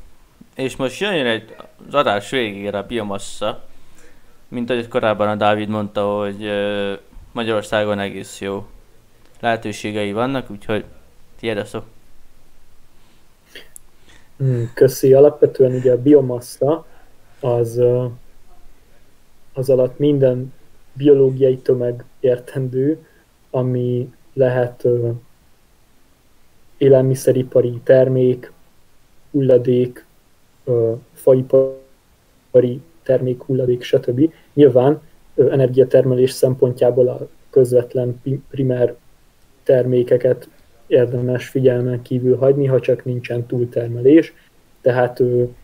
és most jön egy az adás végére a biomassa, mint ahogy korábban a Dávid mondta, hogy Magyarországon egész jó lehetőségei vannak, úgyhogy tiéd a szó. Hmm, köszi. Alapvetően ugye a biomassa az, az alatt minden biológiai tömeg értendő, ami lehet élelmiszeripari termék, hulladék, faipari termék, hulladék, stb. Nyilván energiatermelés szempontjából a közvetlen primer termékeket érdemes figyelmen kívül hagyni, ha csak nincsen túltermelés. Tehát ő,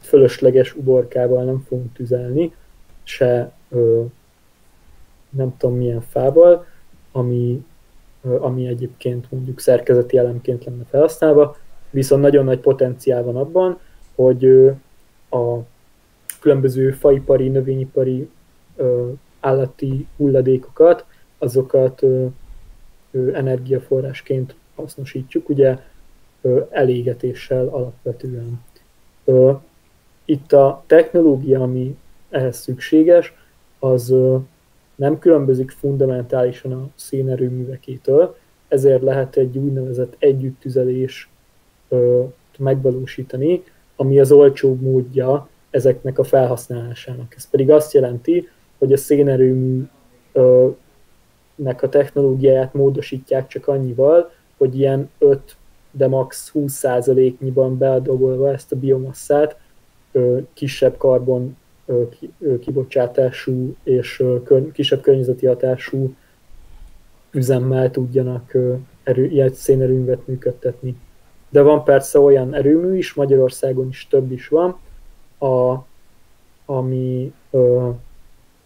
fölösleges uborkával nem fogunk tüzelni, se ö, nem tudom milyen fával, ami, ö, ami egyébként mondjuk szerkezeti elemként lenne felhasználva, viszont nagyon nagy potenciál van abban, hogy a különböző faipari, növényipari, állati hulladékokat, azokat energiaforrásként hasznosítjuk. Ugye elégetéssel alapvetően. Itt a technológia, ami ehhez szükséges, az nem különbözik fundamentálisan a szénerőművekétől, ezért lehet egy úgynevezett együttüzelés megvalósítani, ami az olcsóbb módja ezeknek a felhasználásának. Ez pedig azt jelenti, hogy a szénerőműnek a technológiáját módosítják csak annyival, hogy ilyen 5, de max 20%-nyiban beadagolva ezt a biomasszát kisebb karbon kibocsátású és kisebb környezeti hatású üzemmel tudjanak erő, ilyen szénerőművet működtetni. De van persze olyan erőmű is, Magyarországon is több is van, a, ami, ö,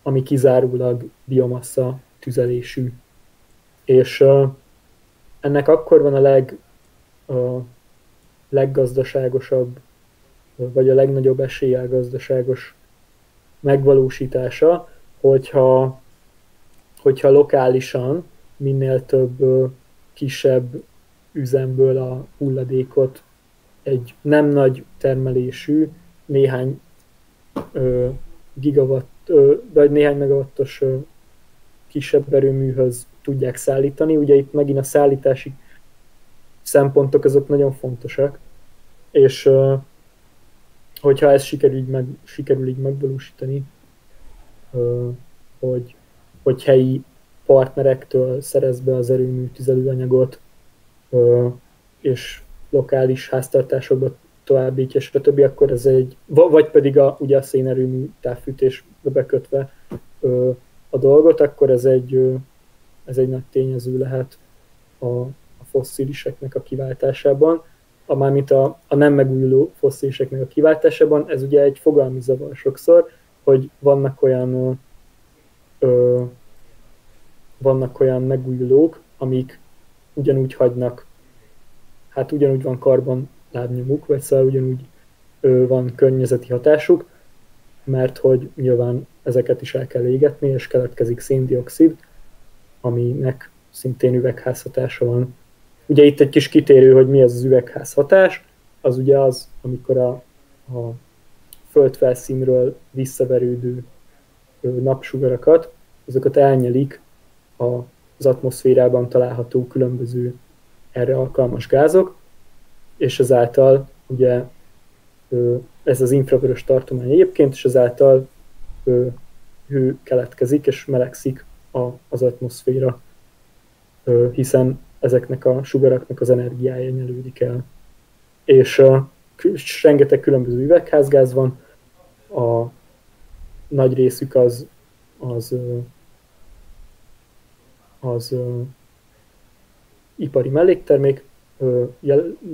ami kizárólag biomassa tüzelésű. És ö, ennek akkor van a leg, ö, leggazdaságosabb, vagy a legnagyobb eséllyel gazdaságos megvalósítása, hogyha, hogyha lokálisan minél több kisebb üzemből a hulladékot egy nem nagy termelésű, néhány ö, gigawatt, ö, vagy néhány megawattos ö, kisebb erőműhöz tudják szállítani. Ugye itt megint a szállítási szempontok azok nagyon fontosak, és ö, hogyha ez sikerül így, meg, sikerül így megvalósítani, ö, hogy, hogy helyi partnerektől szerez be az erőmű tüzelőanyagot, és lokális háztartásokba továbbítja, stb., akkor ez egy, vagy pedig a, ugye a szénerőmű távfűtésbe bekötve a dolgot, akkor ez egy, ez egy nagy tényező lehet a, a fosszíliseknek a kiváltásában. A, mármint a, a nem megújuló fosszíliseknek a kiváltásában, ez ugye egy fogalmi zavar sokszor, hogy vannak olyan ö, vannak olyan megújulók, amik ugyanúgy hagynak, hát ugyanúgy van karbon lábnyomuk, vagy szóval ugyanúgy ö, van környezeti hatásuk, mert hogy nyilván ezeket is el kell égetni, és keletkezik széndiokszid, aminek szintén üvegházhatása van. Ugye itt egy kis kitérő, hogy mi az az üvegházhatás, az ugye az, amikor a, a földfelszínről visszaverődő napsugarakat, azokat elnyelik az atmoszférában található különböző erre alkalmas gázok, és ezáltal ugye ez az infravörös tartomány egyébként, és ezáltal hő keletkezik és melegszik az atmoszféra, hiszen ezeknek a sugaraknak az energiája nyelődik el. És rengeteg különböző üvegházgáz van, a nagy részük az, az az uh, ipari melléktermék, uh,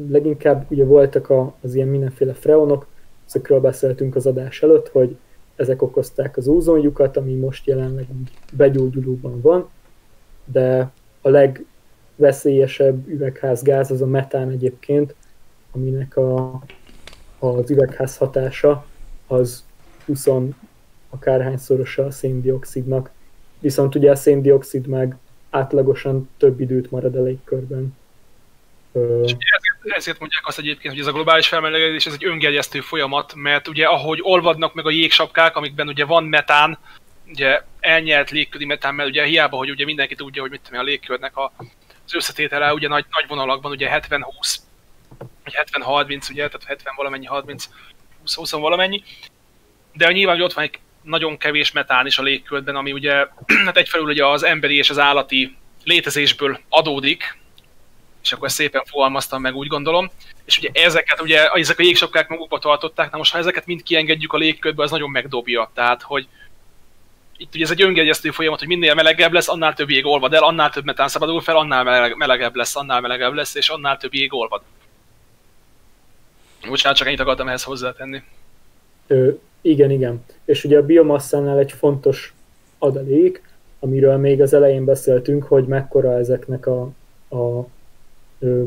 leginkább ugye voltak a, az ilyen mindenféle freonok, ezekről beszéltünk az adás előtt, hogy ezek okozták az ózonjukat, ami most jelenleg begyógyulóban van, de a legveszélyesebb üvegházgáz az a metán egyébként, aminek a, az üvegház hatása az 20 akárhányszorosa a széndiokszidnak. Viszont ugye a széndiokszid meg átlagosan több időt marad a légkörben. És ezért, ezért mondják azt egyébként, hogy ez a globális felmelegedés ez egy öngerjesztő folyamat, mert ugye ahogy olvadnak meg a jégsapkák, amikben ugye van metán, ugye elnyert légköri metán, mert ugye hiába, hogy ugye mindenki tudja, hogy mit tudom, a légkörnek a, az összetétele ugye nagy, nagy vonalakban ugye 70-20, vagy 70-30, ugye, tehát 70 valamennyi, 30, 20-20 valamennyi, de nyilván, hogy ott van egy nagyon kevés metán is a légkörben, ami ugye hát egyfelől ugye az emberi és az állati létezésből adódik, és akkor ezt szépen fogalmaztam meg, úgy gondolom. És ugye ezeket, ugye ezek a jégsapkák magukba tartották, na most ha ezeket mind kiengedjük a légkörbe, az nagyon megdobja. Tehát, hogy itt ugye ez egy öngegyeztő folyamat, hogy minél melegebb lesz, annál több jég olvad el, annál több metán szabadul fel, annál melegebb lesz, annál melegebb lesz, és annál több jég olvad. Bocsánat, csak ennyit akartam ehhez hozzátenni. Ö, igen, igen. És ugye a biomasszánál egy fontos adalék, amiről még az elején beszéltünk, hogy mekkora ezeknek a, a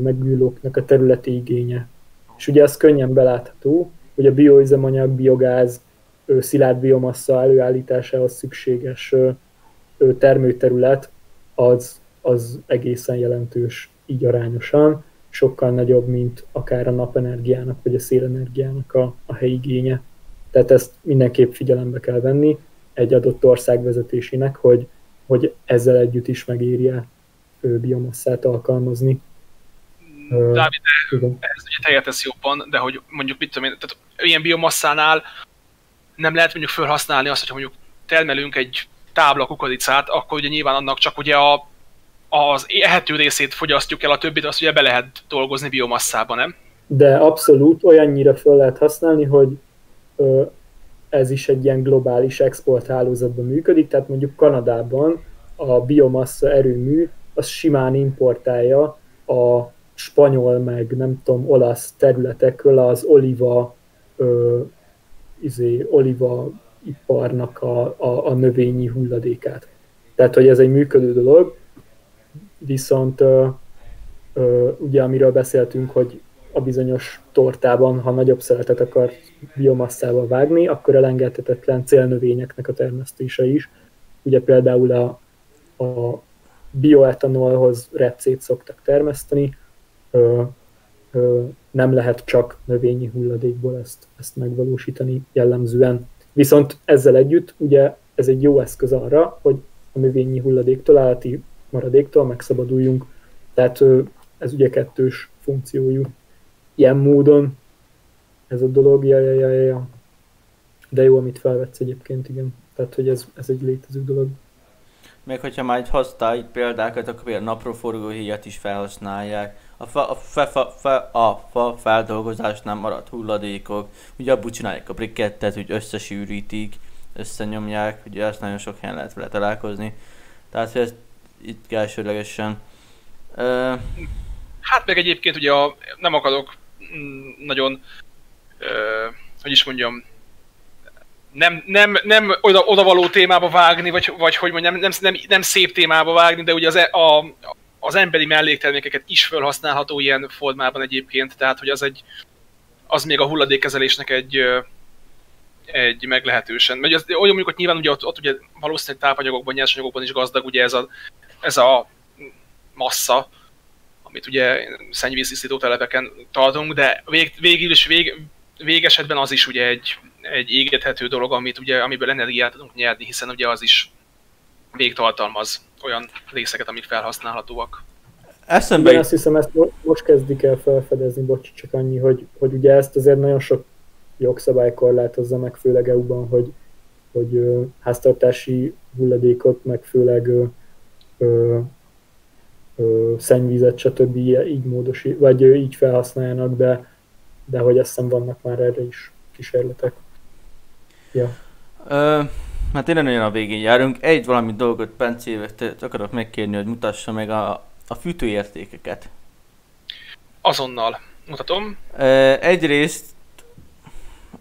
megújulóknak a területi igénye. És ugye az könnyen belátható, hogy a bioüzemanyag, biogáz, szilárd biomassa előállításához szükséges termőterület az, az egészen jelentős így arányosan, sokkal nagyobb, mint akár a napenergiának vagy a szélenergiának a, a helyi igénye. Tehát ezt mindenképp figyelembe kell venni egy adott ország vezetésének, hogy, hogy ezzel együtt is megérje biomasszát alkalmazni. Dávid, ez ugye te értesz jobban, de hogy mondjuk mit tudom én, tehát ilyen biomasszánál nem lehet mondjuk felhasználni azt, hogy mondjuk termelünk egy tábla kukoricát, akkor ugye nyilván annak csak ugye a, az ehető részét fogyasztjuk el, a többit azt ugye be lehet dolgozni biomasszába, nem? De abszolút olyannyira fel lehet használni, hogy ez is egy ilyen globális exporthálózatban működik, tehát mondjuk Kanadában a biomassa erőmű az simán importálja a spanyol, meg nem tudom, olasz területekről az oliva ö, izé, oliva iparnak a, a, a növényi hulladékát. Tehát, hogy ez egy működő dolog, viszont ö, ö, ugye amiről beszéltünk, hogy a bizonyos tortában, ha nagyobb szeletet akar biomasszával vágni, akkor elengedhetetlen célnövényeknek a termesztése is. Ugye például a, a bioetanolhoz repcét szoktak termeszteni, ö, ö, nem lehet csak növényi hulladékból ezt, ezt megvalósítani jellemzően. Viszont ezzel együtt ugye ez egy jó eszköz arra, hogy a növényi hulladéktól, állati maradéktól megszabaduljunk. Tehát ez ugye kettős funkciójú. Ilyen módon ez a dolog, ja, ja, ja, ja. De jó, amit felvetsz egyébként, igen. Tehát, hogy ez, ez egy létező dolog. Még hogyha már egy használj példákat, akkor például napraforgó híjat is felhasználják. A fa, a, fa, fa, fa, a fa feldolgozásnál maradt hulladékok, ugye abból csinálják a brikettet, hogy összesűrítik, összenyomják, ugye ezt nagyon sok helyen lehet vele találkozni. Tehát, hogy ezt itt elsőlegesen. Uh, hát meg egyébként ugye a, nem akarok nagyon, hogy is mondjam, nem, nem, nem oda, odavaló témába vágni, vagy, vagy hogy mondjam, nem, nem, nem szép témába vágni, de ugye az, e, a, az emberi melléktermékeket is felhasználható ilyen formában egyébként, tehát hogy az egy, az még a hulladékkezelésnek egy, egy meglehetősen. Mert az, olyan mondjuk, hogy nyilván ugye ott, ott ugye valószínűleg tápanyagokban, nyersanyagokban is gazdag ugye ez a, ez a massza, amit ugye szennyvíztisztító telepeken tartunk, de vég, végül is vég, végesetben az is ugye egy, egy égethető dolog, amit ugye, amiből energiát tudunk nyerni, hiszen ugye az is végtartalmaz olyan részeket, amik felhasználhatóak. Eszembe Igen, azt hiszem, ezt most kezdik el felfedezni, bocs, csak annyi, hogy, hogy ugye ezt azért nagyon sok jogszabály korlátozza meg, főleg EU-ban, hogy, hogy ö, háztartási hulladékot, meg főleg ö, ö, ö, szennyvizet, stb. így módosi, vagy így felhasználjanak, de, de hogy azt hiszem vannak már erre is kísérletek. Ja. Ö, hát tényleg nagyon a végén járunk. Egy valami dolgot Pencévet akarok megkérni, hogy mutassa meg a, a fűtőértékeket. Azonnal. Mutatom. Ö, egyrészt,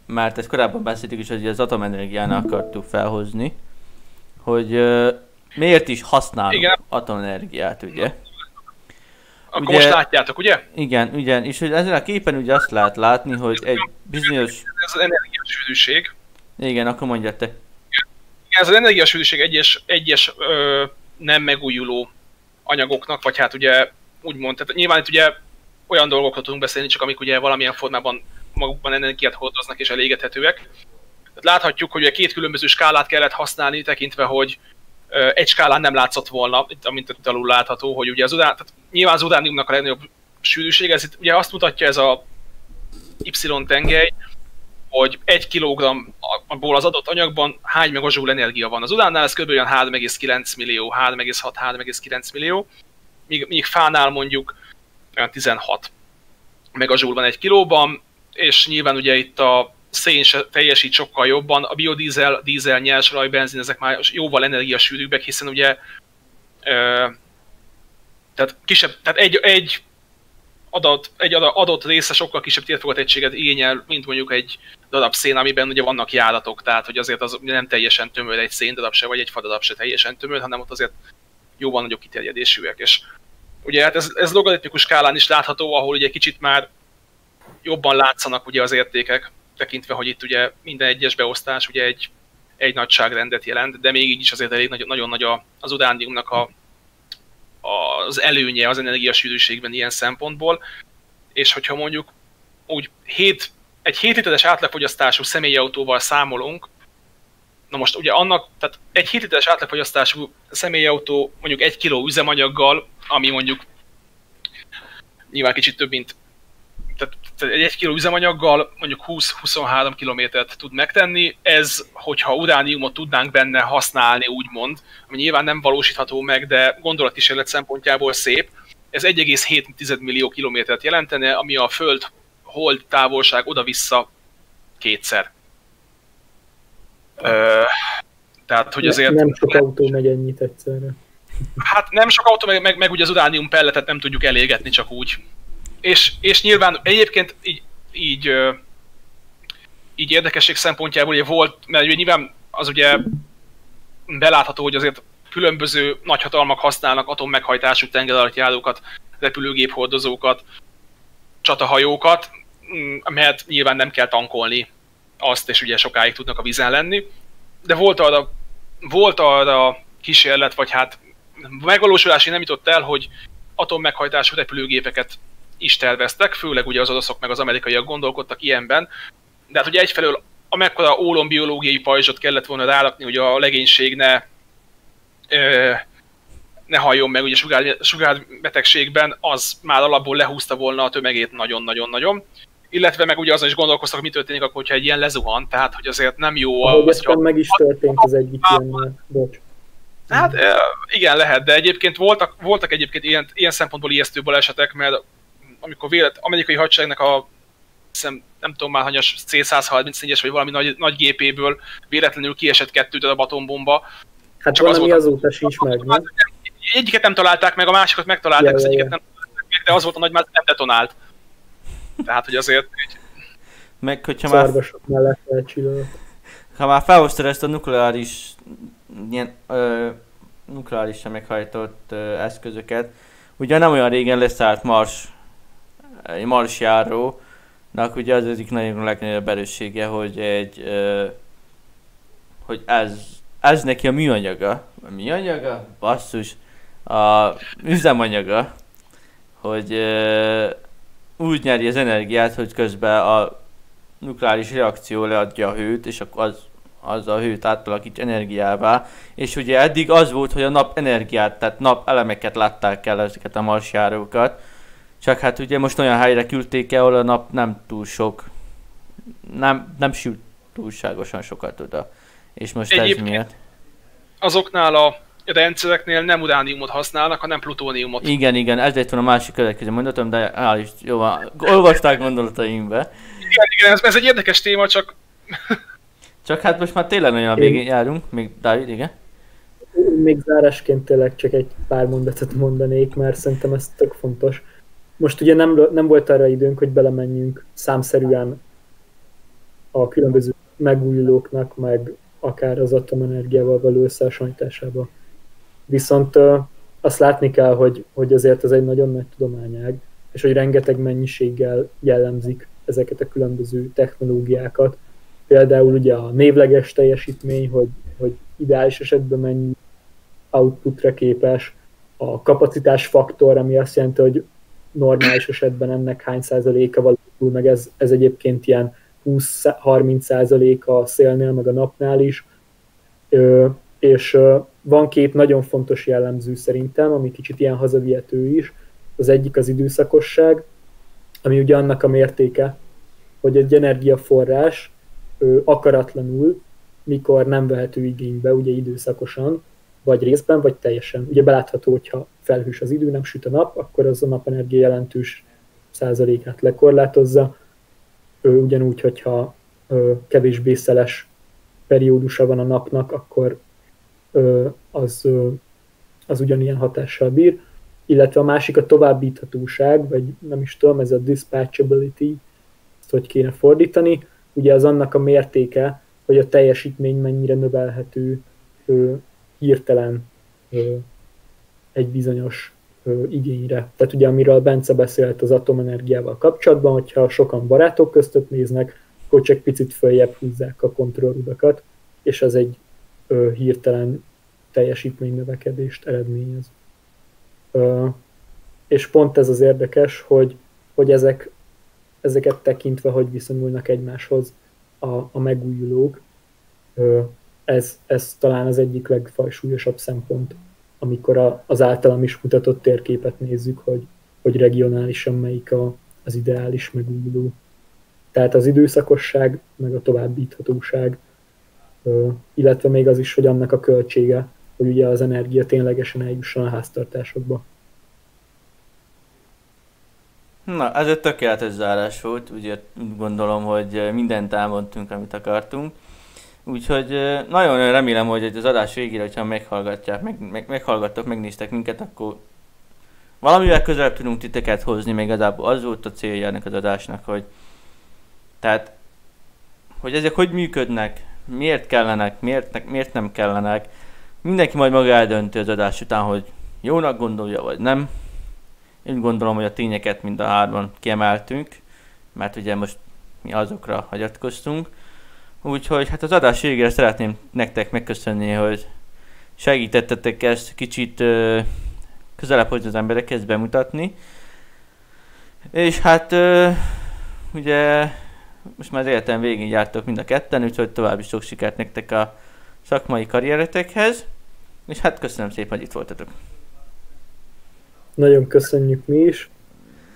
mert ezt korábban beszéltük is, hogy az atomenergiának akartuk felhozni, hogy ö, miért is használunk Igen. atomenergiát, ugye? Akkor ugye, most látjátok, ugye? Igen, igen, és hogy ezen a képen ugye azt lehet látni, hogy egy bizonyos... Ez az energiasűrűség. Igen, akkor mondja te. Igen, ez az energiasűrűség egyes, egyes ö, nem megújuló anyagoknak, vagy hát ugye úgymond, tehát nyilván itt ugye olyan dolgokról tudunk beszélni, csak amik ugye valamilyen formában magukban energiát hordoznak és elégethetőek. Tehát láthatjuk, hogy ugye két különböző skálát kellett használni, tekintve, hogy egy skálán nem látszott volna, amint itt alul látható, hogy ugye az udán, tehát nyilván az udániumnak a legnagyobb sűrűség, ez itt, ugye azt mutatja ez a Y tengely, hogy egy kilogramm abból az adott anyagban hány megazsúl energia van. Az udánnál ez kb. 3,9 millió, 3,6-3,9 millió, míg, míg fánál mondjuk olyan 16 megazsúl van egy kilóban, és nyilván ugye itt a szén teljesít sokkal jobban, a biodízel, dízel, nyers benzin, ezek már jóval energiasűrűbbek, hiszen ugye ö, tehát, kisebb, tehát egy, egy adat, egy adott része sokkal kisebb térfogategységet igényel, mint mondjuk egy darab szén, amiben ugye vannak járatok, tehát hogy azért az nem teljesen tömör egy szén darab se, vagy egy fadarab se teljesen tömör, hanem ott azért jóval nagyobb kiterjedésűek. És ugye hát ez, ez logaritmikus skálán is látható, ahol ugye kicsit már jobban látszanak ugye az értékek, tekintve, hogy itt ugye minden egyes beosztás ugye egy, egy nagyságrendet jelent, de még így is azért elég nagyon, nagyon nagy az udániumnak a, az előnye az energiasűrűségben ilyen szempontból, és hogyha mondjuk úgy 7, egy 7 literes átlagfogyasztású személyautóval számolunk, na most ugye annak, tehát egy 7 literes átlagfogyasztású személyautó mondjuk egy kiló üzemanyaggal, ami mondjuk nyilván kicsit több, mint egy 1 kiló üzemanyaggal mondjuk 20-23 kilométert tud megtenni, ez, hogyha urániumot tudnánk benne használni, úgymond, ami nyilván nem valósítható meg, de gondolatkísérlet szempontjából szép, ez 1,7 millió kilométert jelentene, ami a Föld hold távolság oda-vissza kétszer. Ö, tehát, hogy azért... Nem sok autó megy ennyit egyszerre. Hát nem sok autó, meg, meg, meg ugye az uránium pelletet nem tudjuk elégetni csak úgy. És, és nyilván egyébként így, így, így érdekesség szempontjából ugye volt, mert ugye nyilván az ugye belátható, hogy azért különböző nagyhatalmak használnak atommeghajtású tengeralattjárókat, repülőgép hordozókat, csatahajókat, mm, mert nyilván nem kell tankolni azt, és ugye sokáig tudnak a vízen lenni. De volt arra, volt arra kísérlet, vagy hát megvalósulási nem jutott el, hogy atommeghajtású repülőgépeket is terveztek, főleg ugye az oroszok meg az amerikaiak gondolkodtak ilyenben, de hát ugye egyfelől amekkora ólombiológiai pajzsot kellett volna rárakni, hogy a legénység ne, ö, ne halljon meg ugye sugár, sugárbetegségben, az már alapból lehúzta volna a tömegét nagyon-nagyon-nagyon. Illetve meg ugye azon is gondolkoztak, mi történik akkor, hogyha egy ilyen lezuhan, tehát hogy azért nem jó... Ahogy ez meg is történt az egyik ilyen, bocs. Hát igen, lehet, de egyébként voltak, voltak egyébként ilyen, ilyen szempontból ijesztő balesetek, mert amikor vélet, amerikai hadseregnek a hiszem, nem tudom már hanyas C-134-es vagy valami nagy, nagy gépéből véletlenül kiesett kettőt a atombomba. Hát Csak valami az azóta sincs meg, nem? Egyiket nem találták meg, a másikat megtalálták, ja, az egyiket nem találták meg, de az volt a nagy, mert nem detonált. Tehát, hogy azért... Meg, hogyha már... mellett Ha már felhoztad ezt a nukleáris ilyen, ö, nukleárisan meghajtott ö, eszközöket, ugye nem olyan régen leszállt Mars marsjárónak ugye az egyik nagyon legnagyobb erőssége, hogy egy, hogy ez, ez neki a műanyaga, a műanyaga, basszus, a üzemanyaga, hogy ö, úgy nyeri az energiát, hogy közben a nukleáris reakció leadja a hőt, és akkor az, az a hőt átalakít energiává. És ugye eddig az volt, hogy a nap energiát, tehát nap elemeket látták el ezeket a marsjárókat, csak hát ugye most olyan helyre küldték el, ahol a nap nem túl sok, nem, nem sült túlságosan sokat oda. És most Egyébként ez miért? Azoknál a rendszereknél nem urániumot használnak, hanem plutóniumot. Igen, igen, ez lett volna a másik következő mondatom, de áll is, jó van, olvasták gondolataimbe. Igen, igen, ez, ez egy érdekes téma, csak... csak hát most már tényleg nagyon a végén járunk, még Dávid, igen? Még zárásként tényleg csak egy pár mondatot mondanék, mert szerintem ez tök fontos most ugye nem, nem volt arra időnk, hogy belemenjünk számszerűen a különböző megújulóknak, meg akár az atomenergiával való összehasonlításába. Viszont azt látni kell, hogy, hogy azért ez egy nagyon nagy tudományág, és hogy rengeteg mennyiséggel jellemzik ezeket a különböző technológiákat. Például ugye a névleges teljesítmény, hogy, hogy ideális esetben mennyi outputra képes, a kapacitás faktor, ami azt jelenti, hogy normális esetben ennek hány százaléka valósul, meg ez, ez egyébként ilyen 20-30 százaléka a szélnél, meg a napnál is. Ö, és ö, van két nagyon fontos jellemző szerintem, ami kicsit ilyen hazavihető is. Az egyik az időszakosság, ami ugye annak a mértéke, hogy egy energiaforrás ö, akaratlanul, mikor nem vehető igénybe, ugye időszakosan, vagy részben, vagy teljesen. Ugye belátható, hogyha felhős az idő, nem süt a nap, akkor az a napenergia jelentős százalékát lekorlátozza. Ő ugyanúgy, hogyha ö, kevésbé szeles periódusa van a napnak, akkor ö, az, ö, az ugyanilyen hatással bír. Illetve a másik a továbbíthatóság, vagy nem is tudom, ez a dispatchability, ezt hogy kéne fordítani. Ugye az annak a mértéke, hogy a teljesítmény mennyire növelhető ö, hirtelen ö, egy bizonyos ö, igényre. Tehát ugye amiről Bence beszélt az atomenergiával kapcsolatban, hogyha sokan barátok között néznek, akkor csak picit följebb húzzák a kontrolludakat, és az egy ö, hirtelen teljesítmény növekedést eredményez. és pont ez az érdekes, hogy, hogy ezek, ezeket tekintve, hogy viszonyulnak egymáshoz a, a megújulók, ez, ez talán az egyik legfajsúlyosabb szempont, amikor a, az általam is mutatott térképet nézzük, hogy, hogy regionálisan melyik a, az ideális megújuló. Tehát az időszakosság, meg a továbbíthatóság, illetve még az is, hogy annak a költsége, hogy ugye az energia ténylegesen eljusson a háztartásokba. Na, ez egy tökéletes zárás volt, ugye gondolom, hogy mindent elmondtunk, amit akartunk. Úgyhogy nagyon remélem, hogy az adás végére, hogyha meghallgatják, meg, meg, meghallgattak, megnéztek minket, akkor valamivel közelebb tudunk titeket hozni, még igazából az volt a célja ennek az adásnak, hogy tehát, hogy ezek hogy működnek, miért kellenek, miért, miért nem kellenek, mindenki majd maga eldönti az adás után, hogy jónak gondolja, vagy nem. Én gondolom, hogy a tényeket mind a hárman kiemeltünk, mert ugye most mi azokra hagyatkoztunk. Úgyhogy hát az adás végére szeretném nektek megköszönni, hogy segítettetek ezt kicsit ö, közelebb hozni az emberekhez bemutatni. És hát ö, ugye most már az életem végén jártok mind a ketten, úgyhogy további sok sikert nektek a szakmai karrieretekhez. És hát köszönöm szépen, hogy itt voltatok. Nagyon köszönjük mi is,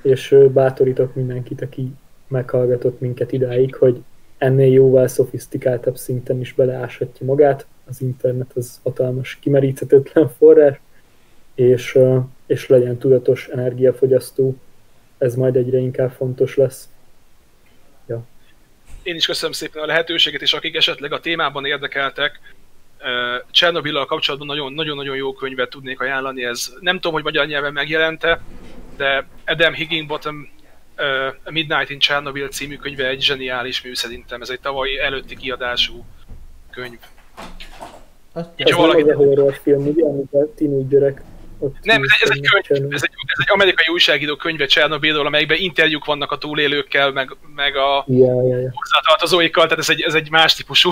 és bátorítok mindenkit, aki meghallgatott minket idáig, hogy ennél jóval szofisztikáltabb szinten is beleáshatja magát. Az internet az hatalmas, kimeríthetetlen forrás, és, és legyen tudatos energiafogyasztó. Ez majd egyre inkább fontos lesz. Ja. Én is köszönöm szépen a lehetőséget, és akik esetleg a témában érdekeltek, Csernobillal kapcsolatban nagyon-nagyon jó könyvet tudnék ajánlani, ez nem tudom, hogy magyar nyelven megjelente, de Adam Higginbottom uh, Midnight in Chernobyl című könyve egy zseniális mű szerintem, ez egy tavalyi előtti kiadású könyv. Ez nem valaki... egy horrorfilm, ugye, amit a teenagerek nem, ez, ez, egy könyv, ez, egy, ez egy amerikai újságíró könyve Csernobilról, amelyikben interjúk vannak a túlélőkkel, meg, meg a yeah, yeah, yeah. hozzátartozóikkal, tehát ez egy, ez egy más típusú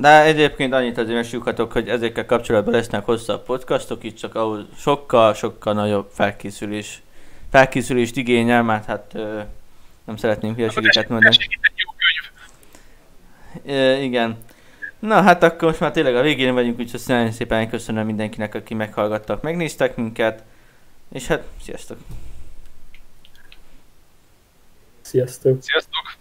de egyébként annyit azért mesülhatok, hogy ezekkel kapcsolatban lesznek hosszabb podcastok, itt csak ahol sokkal-sokkal nagyobb felkészülés, felkészülést igényel, mert hát ö, nem szeretném hülyeségeket mondani. E, igen. Na hát akkor most már tényleg a végén vagyunk, úgyhogy nagyon szépen köszönöm mindenkinek, aki meghallgattak, megnéztek minket, és hát sziasztok! Sziasztok! Sziasztok!